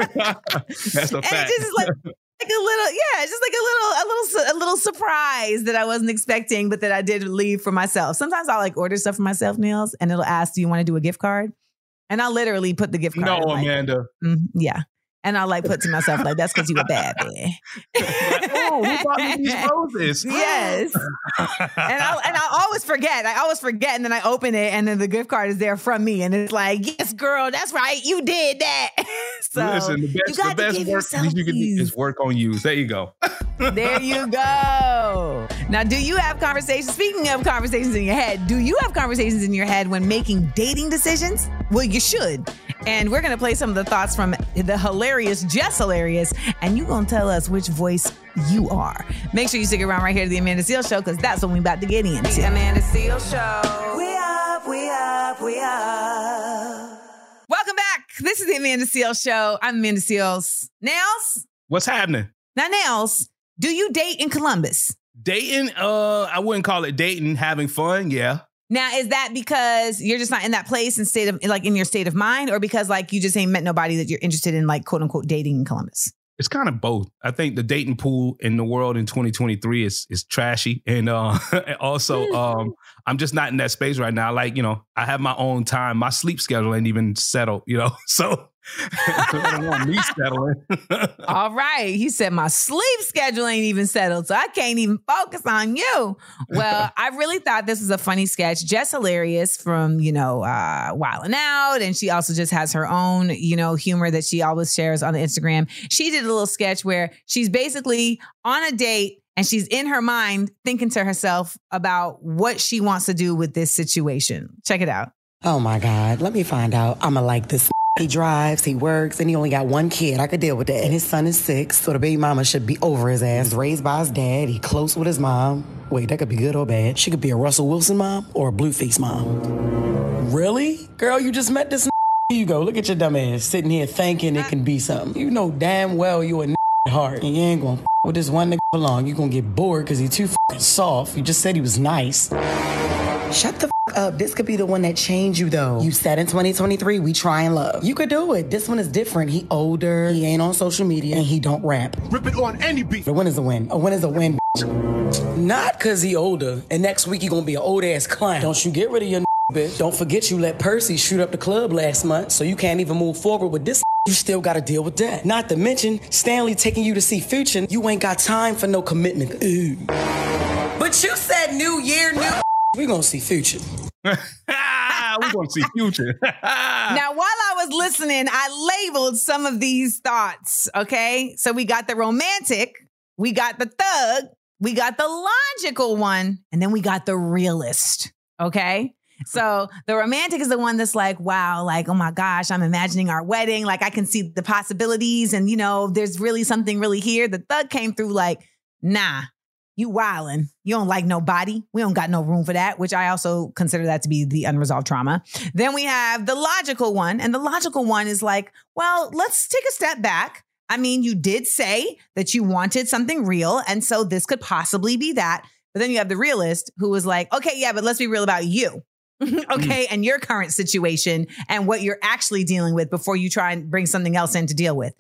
That's a and fact. it just like like a little yeah it's just like a little a little a little surprise that i wasn't expecting but that i did leave for myself sometimes i'll like order stuff for myself nails and it'll ask do you want to do a gift card and i'll literally put the gift card no, like, Amanda. mm, yeah and I'll like put to myself like that's because you a bad man. oh, who bought me these roses? yes. and I and I always forget. I always forget, and then I open it, and then the gift card is there from me, and it's like, yes, girl, that's right, you did that. so Listen, the you best, the got to best give work yourself you can do is work on you. There you go. There you go. Now, do you have conversations? Speaking of conversations in your head, do you have conversations in your head when making dating decisions? Well, you should. And we're going to play some of the thoughts from the hilarious Jess Hilarious, and you're going to tell us which voice you are. Make sure you stick around right here to the Amanda Seal Show because that's what we're about to get into. Amanda Seal Show. We up, we up, we up. Welcome back. This is the Amanda Seal Show. I'm Amanda Seales. Nails? What's happening? Now, Nails, do you date in Columbus? Dating, uh, I wouldn't call it dating, having fun, yeah. Now, is that because you're just not in that place and state of like in your state of mind, or because like you just ain't met nobody that you're interested in, like quote unquote dating in Columbus? It's kind of both. I think the dating pool in the world in 2023 is is trashy, and uh, also um, I'm just not in that space right now. Like you know, I have my own time. My sleep schedule ain't even settled. You know, so I don't want me settling. All right. He said my sleep schedule ain't even settled, so I can't even focus on you. Well, I really thought this was a funny sketch. Jess Hilarious from, you know, uh Wildin' Out. And she also just has her own, you know, humor that she always shares on the Instagram. She did a little sketch where she's basically on a date and she's in her mind thinking to herself about what she wants to do with this situation. Check it out. Oh my God, let me find out. I'ma like this. He drives, he works, and he only got one kid. I could deal with that. And his son is six, so the baby mama should be over his ass. He's raised by his dad, he close with his mom. Wait, that could be good or bad. She could be a Russell Wilson mom or a Blueface mom. Really? Girl, you just met this Here you go. Look at your dumb ass sitting here thinking it can be something. You know damn well you a at heart. And you ain't gonna with this one nigga for long. You gonna get bored because he too fucking soft. You just said he was nice. Shut the f- up. This could be the one that changed you though. You said in 2023 we try and love. You could do it. This one is different. He older. He ain't on social media and he don't rap. Rip it on any beat. A win is a win. A win is a win. bitch. Not cause he older. And next week he gonna be an old ass clown. Don't you get rid of your bitch. Don't forget you let Percy shoot up the club last month, so you can't even move forward with this. You still gotta deal with that. Not to mention Stanley taking you to see Future. You ain't got time for no commitment. Ooh. But you said new year, new. We gonna see Future. We're gonna see future. now, while I was listening, I labeled some of these thoughts. Okay. So we got the romantic, we got the thug, we got the logical one, and then we got the realist. Okay. So the romantic is the one that's like, wow, like, oh my gosh, I'm imagining our wedding. Like I can see the possibilities and, you know, there's really something really here. The thug came through like, nah, you wildin'. You don't like nobody. We don't got no room for that, which I also consider that to be the unresolved trauma. Then we have the logical one. And the logical one is like, well, let's take a step back. I mean, you did say that you wanted something real. And so this could possibly be that. But then you have the realist who was like, okay, yeah, but let's be real about you. Mm. okay. And your current situation and what you're actually dealing with before you try and bring something else in to deal with.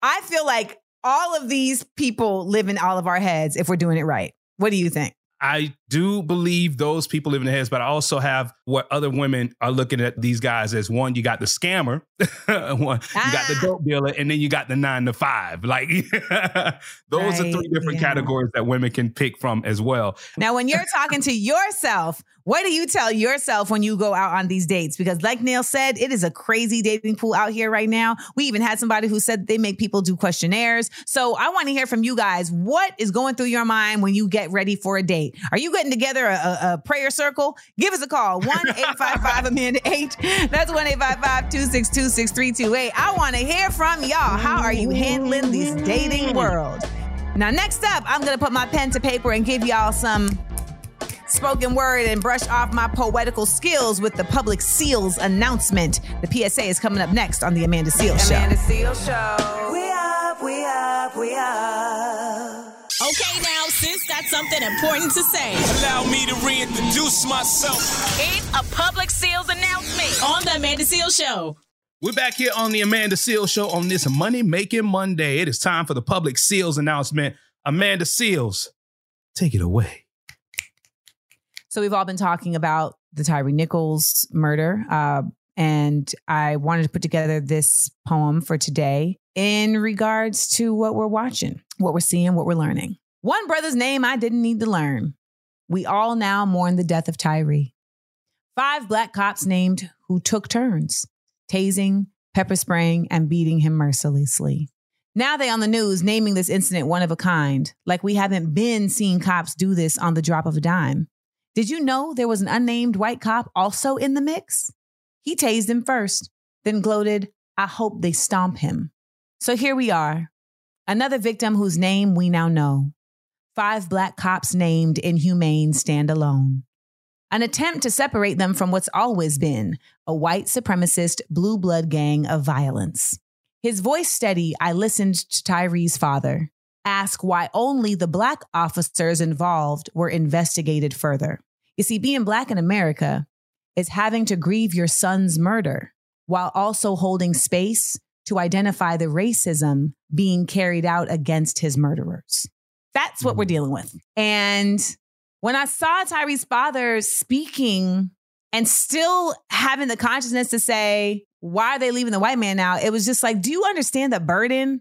I feel like all of these people live in all of our heads if we're doing it right. What do you think? I do believe those people live in the heads, but I also have what other women are looking at these guys as one, you got the scammer, one, you got the ah. dope dealer, and then you got the nine to five. Like those are three different yeah. categories that women can pick from as well. Now, when you're talking to yourself, what do you tell yourself when you go out on these dates? Because, like Neil said, it is a crazy dating pool out here right now. We even had somebody who said they make people do questionnaires. So, I want to hear from you guys. What is going through your mind when you get ready for a date? Are you putting together a, a, a prayer circle, give us a call 1 855 Amanda 8. That's 1 855 262 6328. I want to hear from y'all. How are you handling this dating world? Now, next up, I'm going to put my pen to paper and give y'all some spoken word and brush off my poetical skills with the public seals announcement. The PSA is coming up next on the Amanda Seales Show. Amanda Seal Show. We up, we up, we up. Okay, now, sis got something important to say. Allow me to reintroduce myself. It's a public seals announcement on the Amanda Seal Show. We're back here on the Amanda Seales Show on this Money Making Monday. It is time for the public seals announcement. Amanda Seales, take it away. So we've all been talking about the Tyre Nichols murder, uh, and I wanted to put together this poem for today in regards to what we're watching, what we're seeing, what we're learning. One brother's name I didn't need to learn. We all now mourn the death of Tyre. Five black cops named who took turns, tasing, pepper spraying, and beating him mercilessly. Now they on the news naming this incident one of a kind, like we haven't been seeing cops do this on the drop of a dime. Did you know there was an unnamed white cop also in the mix? He tased him first, then gloated, I hope they stomp him. So here we are, another victim whose name we now know. Five black cops named inhumane stand alone. An attempt to separate them from what's always been a white supremacist blue blood gang of violence. His voice steady, I listened to Tyre's father ask why only the black officers involved were investigated further. You see, being black in America is having to grieve your son's murder while also holding space to identify the racism being carried out against his murderers. That's what we're mm-hmm. dealing with. And when I saw Tyre's father speaking and still having the consciousness to say, why are they leaving the white man out? It was just like, do you understand the burden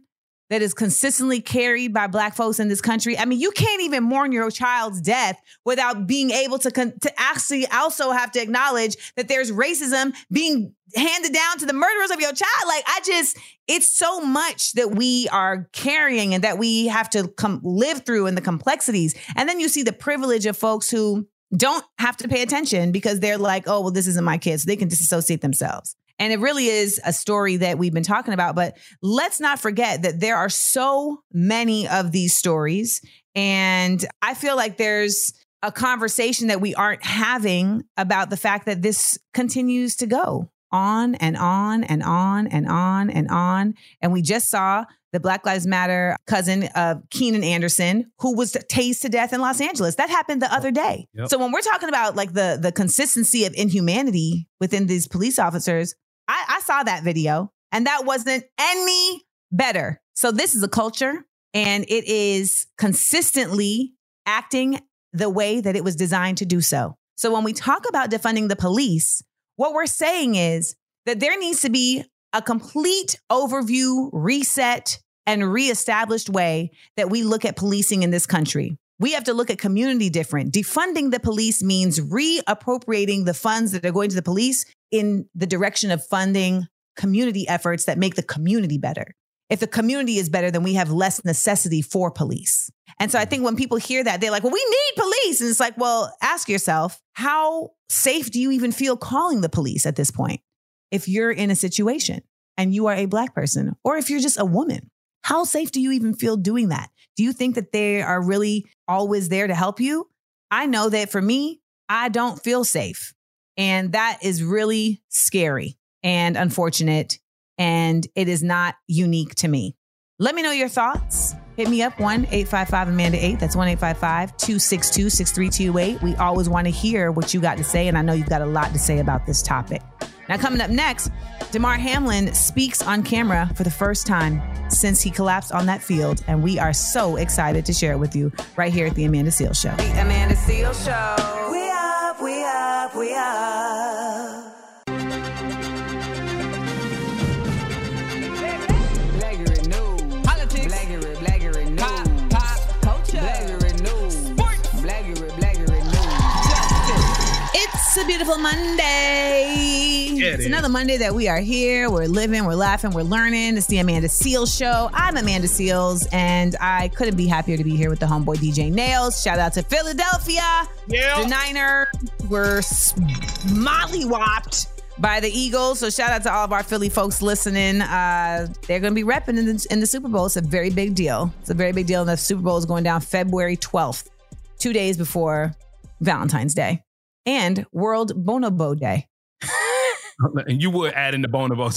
that is consistently carried by black folks in this country? I mean, you can't even mourn your child's death without being able to, con- to actually also have to acknowledge that there's racism being handed down to the murderers of your child. Like, I just, it's so much that we are carrying and that we have to come live through in the complexities. And then you see the privilege of folks who don't have to pay attention because they're like, oh, well, this isn't my kid. So they can disassociate themselves. And it really is a story that we've been talking about. But let's not forget that there are so many of these stories. And I feel like there's a conversation that we aren't having about the fact that this continues to go on and on and on and on and on. And we just saw the Black Lives Matter cousin of Keenan Anderson, who was tased to death in Los Angeles. That happened the other day. Yep. So when we're talking about like the the consistency of inhumanity within these police officers, I, I saw that video and that wasn't any better. So this is a culture and it is consistently acting the way that it was designed to do so. So when we talk about defunding the police, what we're saying is that there needs to be a complete overview, reset, and reestablished way that we look at policing in this country. We have to look at community different. Defunding the police means reappropriating the funds that are going to the police in the direction of funding community efforts that make the community better. If the community is better, then we have less necessity for police. And so I think when people hear that, they're like, well, we need police. And it's like, well, ask yourself, how safe do you even feel calling the police at this point? If you're in a situation and you are a black person, or if you're just a woman, how safe do you even feel doing that? Do you think that they are really always there to help you? I know that for me, I don't feel safe. And that is really scary and unfortunate. And it is not unique to me. Let me know your thoughts. Hit me up 1 855 Amanda 8. That's 1 855 262 6328. We always want to hear what you got to say. And I know you've got a lot to say about this topic. Now, coming up next, Damar Hamlin speaks on camera for the first time since he collapsed on that field. And we are so excited to share it with you right here at the Amanda Seal Show. The Amanda Seal Show. We up, we up, we up. Blaggery news. Politics. Blaggery, blaggery news. Pop, pop, culture. Blaggery news. Sports. Blaggery, blaggery news. Justice. It's It's a beautiful Monday. Yeah, it it's is. another Monday that we are here. We're living, we're laughing, we're learning. It's the Amanda Seales Show. I'm Amanda Seales, and I couldn't be happier to be here with the homeboy DJ Nails. Shout out to Philadelphia. Yeah. The Niners were mollywopped by the Eagles. So shout out to all of our Philly folks listening. Uh, they're going to be repping in the, in the Super Bowl. It's a very big deal. It's a very big deal. And the Super Bowl is going down February 12th, two days before Valentine's Day and World Bonobo Day. And you would add in the bonobos.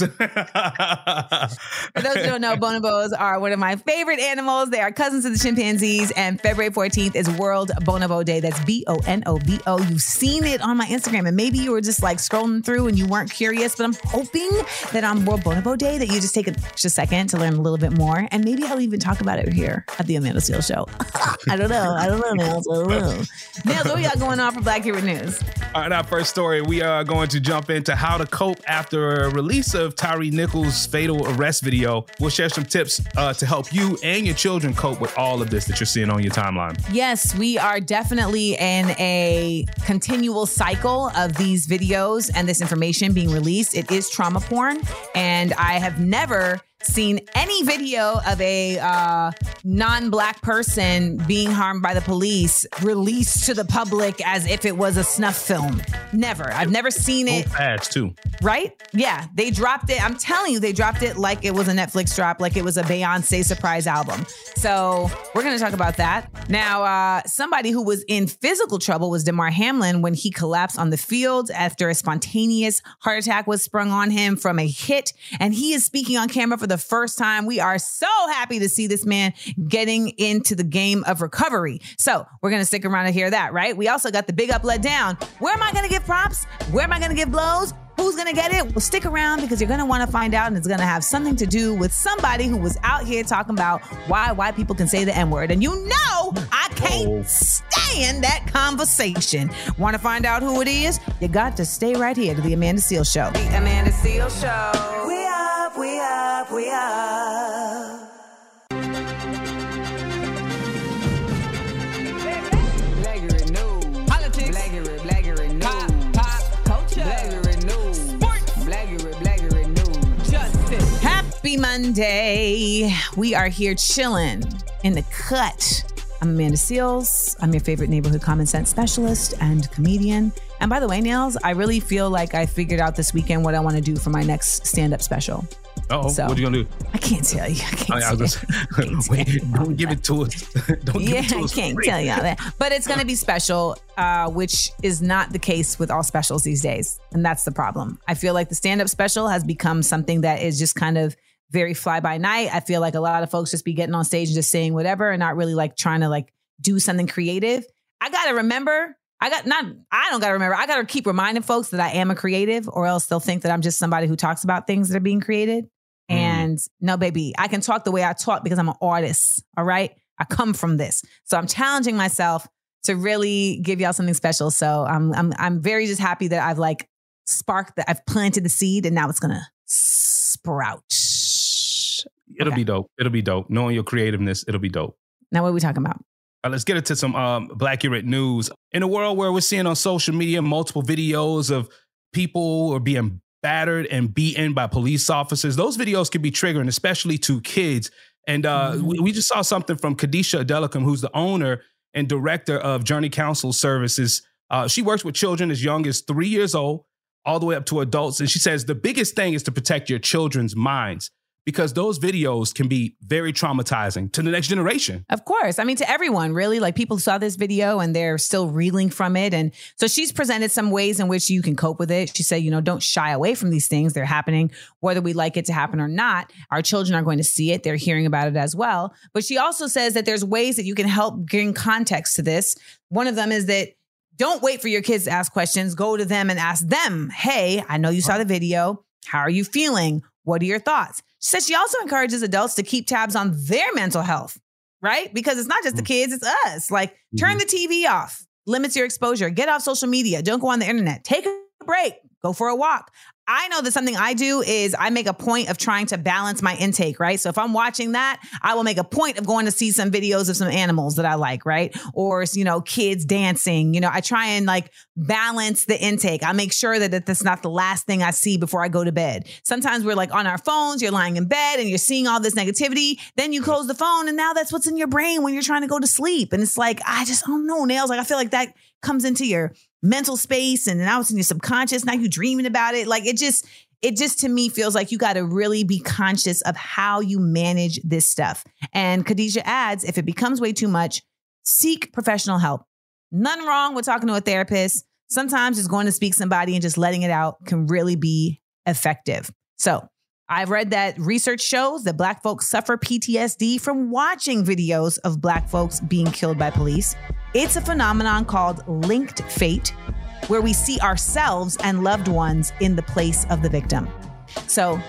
For those who don't know, bonobos are one of my favorite animals. They are cousins of the chimpanzees, and February 14th is World Bonobo Day. That's B O N O B O. You've seen it on my Instagram, and maybe you were just like scrolling through and you weren't curious, but I'm hoping that on World Bonobo Day that you just take a, just a second to learn a little bit more, and maybe I'll even talk about it here at the Amanda Seal Show. I don't know. I don't know, Nails. I don't know. Nails, what we got going on for Blackurate News? All right, our first story, we are going to jump into how to cope after a release of Tyre Nichols' fatal arrest video. We'll share some tips uh, to help you and your children cope with all of this that you're seeing on your timeline. Yes, we are definitely in a continual cycle of these videos and this information being released. It is trauma porn, and I have never seen any video of a uh, non-black person being harmed by the police released to the public as if it was a snuff film. Never. I've never seen it So fast, too. right? Yeah, they dropped it. I'm telling you, they dropped it like it was a Netflix drop, like it was a Beyonce surprise album. So we're going to talk about that. Now, uh, somebody who was in physical trouble was Damar Hamlin when he collapsed on the field after a spontaneous heart attack was sprung on him from a hit. And he is speaking on camera for the first time. We are so happy to see this man getting into the game of recovery. So we're going to stick around to hear that, right? We also got the big up, let down. Where am I going to give props? Where am I going to give blows? Who's gonna get it? Well, stick around because you're gonna wanna find out, and it's gonna have something to do with somebody who was out here talking about why white people can say the N word. And you know, I can't oh. stand that conversation. Wanna find out who it is? You got to stay right here to the Amanda Seal Show. The Amanda Seal Show. We up, we up, we up. Monday. We are here chilling in the cut. I'm Amanda Seales. I'm your favorite neighborhood common sense specialist and comedian. And by the way, Nails, I really feel like I figured out this weekend what I want to do for my next stand up special. Oh, So- what are you gonna do? I can't tell you. I can't I, I was just, wait, don't give it to us. don't give it to I us. for can't free. tell you all that. But it's going to be special, uh, which is not the case with all specials these days. And that's the problem. I feel like the stand up special has become something that is just kind of very fly by night. I feel like a lot of folks just be getting on stage and just saying whatever and not really like trying to like do something creative. I got to remember. I got not, I don't got to remember. I got to keep reminding folks that I am a creative, or else they'll think that I'm just somebody who talks about things that are being created. Mm. And no, baby, I can talk the way I talk because I'm an artist. All right. I come from this. So I'm challenging myself to really give y'all something special. So I'm I'm I'm very just happy that I've like sparked that I've planted the seed and now it's gonna sprout. It'll be dope. It'll be dope. Knowing your creativeness, it'll be dope. Now what are we talking about? Let's get into some um, Blackurate news. In a world where we're seeing on social media multiple videos of people are being battered and beaten by police officers, those videos can be triggering, especially to kids. And uh, we, we just saw something from Kadisha Adelicum, who's the owner and director of Journey Counsel Services. Uh, she works with children as young as three years old, all the way up to adults. And she says the biggest thing is to protect your children's minds because those videos can be very traumatizing to the next generation. Of course. I mean, to everyone, really. Like people saw this video and they're still reeling from it. And so she's presented some ways in which you can cope with it. She said, you know, don't shy away from these things. They're happening, whether we like it to happen or not. Our children are going to see it. They're hearing about it as well. But she also says that there's ways that you can help bring context to this. One of them is that don't wait for your kids to ask questions. Go to them and ask them, hey, I know you saw the video. How are you feeling? What are your thoughts? She said she also encourages adults to keep tabs on their mental health, right? Because it's not just the mm. kids, it's us. Like, turn mm-hmm. the TV off, limits your exposure, get off social media, don't go on the internet, take a break, go for a walk. I know that something I do is I make a point of trying to balance my intake, right? So if I'm watching that, I will make a point of going to see some videos of some animals that I like, right? Or, you know, kids dancing. You know, I try and like balance the intake. I make sure that that that's not the last thing I see before I go to bed. Sometimes we're like on our phones, you're lying in bed and you're seeing all this negativity. Then you close the phone and now that's what's in your brain when you're trying to go to sleep. And it's like, I just don't know, Nails. Like, I feel like that comes into your mental space and now it's in your subconscious. Now you're dreaming about it. Like it just, it just to me feels like you got to really be conscious of how you manage this stuff. And Khadijah adds, if it becomes way too much, seek professional help. Nothing wrong with talking to a therapist. Sometimes just going to speak somebody and just letting it out can really be effective. So I've read that research shows that Black folks suffer PTSD from watching videos of Black folks being killed by police. It's a phenomenon called linked fate, where we see ourselves and loved ones in the place of the victim. So,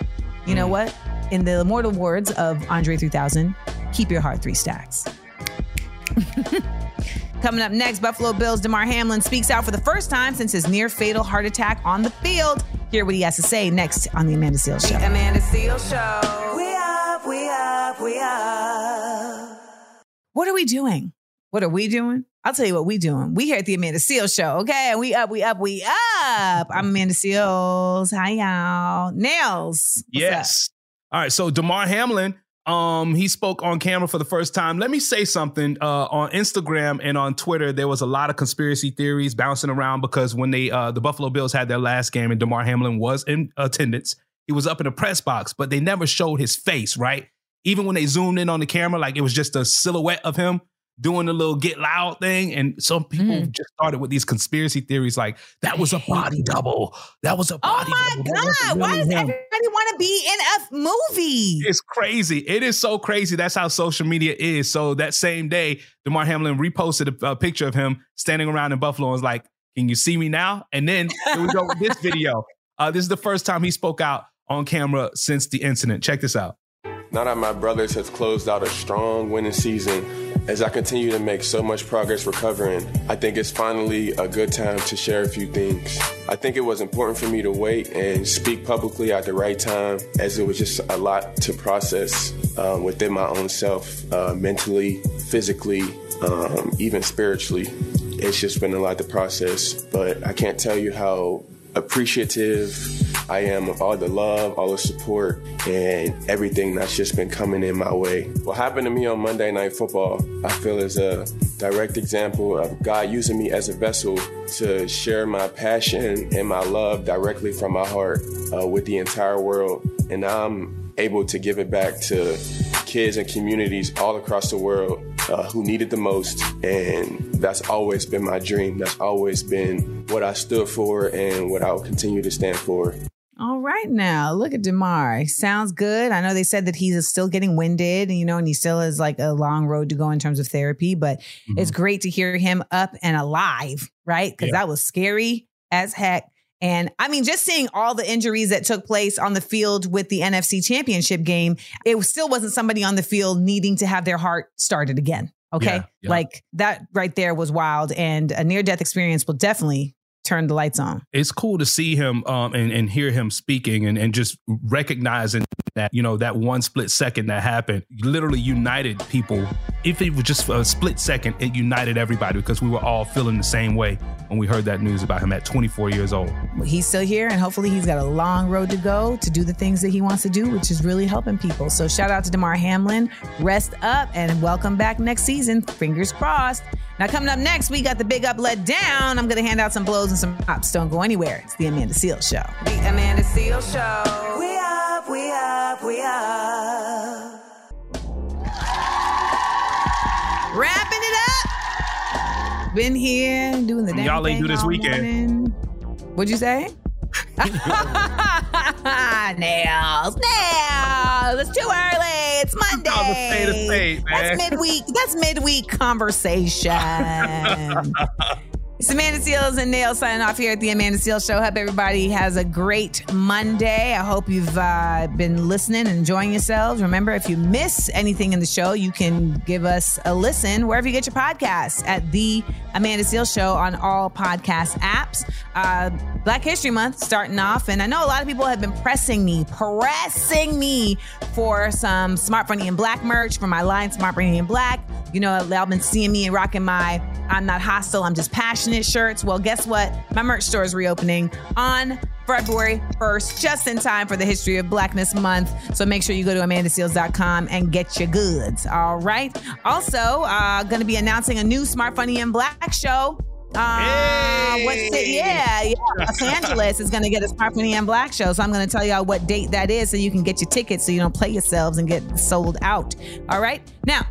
you know hmm. what? In the immortal words of Andre 3000, keep your heart three stacks. Coming up next, Buffalo Bills Damar Hamlin speaks out for the first time since his near fatal heart attack on the field. Hear what he has to say next on The Amanda Seales Show. The Amanda Seales Show. We up, we up, we up. What are we doing? What are we doing? I'll tell you what we doing. We here at The Amanda Seales Show, okay? We up, we up, we up. I'm Amanda Seales. Hi, y'all. Nails. Yes. All right. So Damar Hamlin, um, he spoke on camera for the first time. Let me say something. Uh, on Instagram and on Twitter, there was a lot of conspiracy theories bouncing around because when they uh, the Buffalo Bills had their last game and Damar Hamlin was in attendance, he was up in the press box, but they never showed his face. Right. Even when they zoomed in on the camera, like it was just a silhouette of him doing the little get loud thing. And some people Hmm. just started with these conspiracy theories like that was a body double. That was a Oh body my double. God. Why does him." everybody want to be in a movie? It's crazy. It is so crazy. That's how social media is. So that same day, Damar Hamlin reposted a, a picture of him standing around in Buffalo and was like, Can you see me now? And then here we go with this video. Uh, this is the first time he spoke out on camera since the incident. Check this out. Now that my brothers have closed out a strong winning season, as I continue to make so much progress recovering, I think it's finally a good time to share a few things. I think it was important for me to wait and speak publicly at the right time, as it was just a lot to process um, within my own self, uh, mentally, physically, um, even spiritually. It's just been a lot to process, but I can't tell you how appreciative I am of all the love, all the support, and everything that's just been coming in my way. What happened to me on Monday Night Football, I feel is a direct example of God using me as a vessel to share my passion and my love directly from my heart uh, with the entire world. And I'm able to give it back to kids and communities all across the world uh, who need it the most. And that's always been my dream. That's always been what I stood for and what I will continue to stand for. All right, now look at Damar. Sounds good. I know they said that he's still getting winded, you know, and he still has like a long road to go in terms of therapy. But it's great to hear him up and alive, right? Because Yeah. that was scary as heck. And I mean, just seeing all the injuries that took place on the field with the NFC Championship game, it still wasn't somebody on the field needing to have their heart started again. Okay, Yeah, yeah. like that right there was wild, and a near death experience will definitely turn the lights on. It's cool to see him um, and, and hear him speaking and, and just recognizing that, you know, that one split second that happened literally united people. If it was just a split second, it united everybody because we were all feeling the same way when we heard that news about him at 24 years old. he's still here and hopefully he's got a long road to go to do the things that he wants to do which is really helping people so shout out to damar hamlin rest up and welcome back next season fingers crossed now coming up next we got the big up let down i'm gonna hand out some blows and some props don't go anywhere it's the amanda Seal show The Amanda Seales Show. We up, we up, we up. wrapping it up been here doing the damn Y'all ain't thing do this weekend. morning. what'd you say nails, nails. It's too early. It's Monday. Call the spade a spade, man. That's midweek. That's midweek conversation. It's Amanda Seales and Nail signing off here at the Amanda Seales Show. Hope everybody has a great Monday. I hope you've uh, been listening and enjoying yourselves. Remember, if you miss anything in the show, you can give us a listen wherever you get your podcasts at the Amanda Seales Show on all podcast apps. Uh, Black History Month starting off, and I know a lot of people have been pressing me, pressing me for some Smart Funny and Black merch for my line Smart Funny and Black. You know, y'all been seeing me and rocking my I'm not hostile, I'm just passionate shirts. Well, guess what? My merch store is reopening on February 1st, just in time for the History of Blackness Month. So make sure you go to amandaseales.com and get your goods. All right. Also, uh, going to be announcing a new Smart Funny and Black show. Uh, what's it? Yeah, yeah. Los Angeles is going to get a Smart Funny and Black show. So I'm going to tell y'all what date that is so you can get your tickets so you don't play yourselves and get sold out. All right. Now,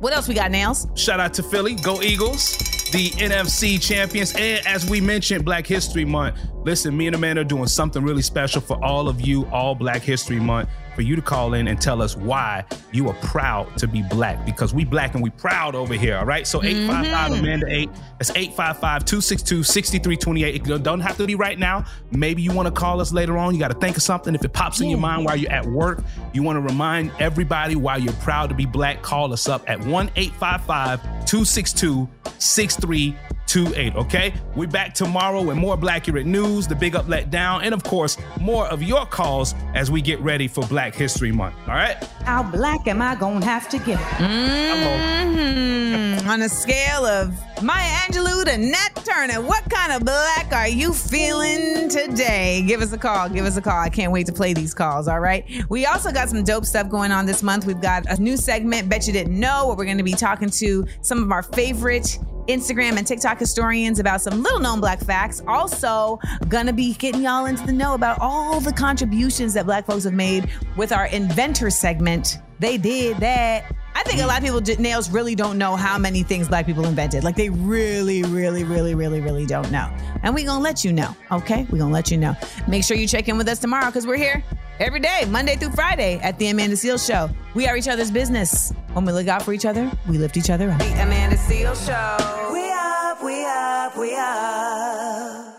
what else we got, Nails? Shout out to Philly. Go Eagles. The NFC champions. And as we mentioned, Black History Month. Listen, me and Amanda are doing something really special for all of you, all Black History Month, for you to call in and tell us why you are proud to be black because we black and we proud over here. All right. So 855 mm-hmm. Amanda 8. That's 855 262 6328. It don't have to be right now. Maybe you want to call us later on. You got to think of something. If it pops in your mind while you're at work, you want to remind everybody why you're proud to be black, call us up at 1 855 262 6328. Okay. We're back tomorrow with more Black Blackurate news, the big up let down, and of course, more of your calls as we get ready for Black History Month. All right. How black am I gonna have to get? Mhm. On a scale of Maya Angelou to Nat Turner, what kind of black are you feeling today? Give us a call. Give us a call. I can't wait to play these calls. All right. We also got some dope stuff going on this month. We've got a new segment, Bet You Didn't Know, where we're going to be talking to some of our favorite Instagram and TikTok historians about some little known black facts. Also, gonna be getting y'all into the know about all the contributions that black folks have made with our inventor segment. They did that. I think a lot of people, j- nails, really don't know how many things black people invented. Like they really, really, really, really, really don't know. And we gonna let you know, okay? we gonna let you know. Make sure you check in with us tomorrow because we're here every day, Monday through Friday at the Amanda Seales Show. We are each other's business. When we look out for each other, we lift each other up. The Amanda Seal Show. We up, we up, we up.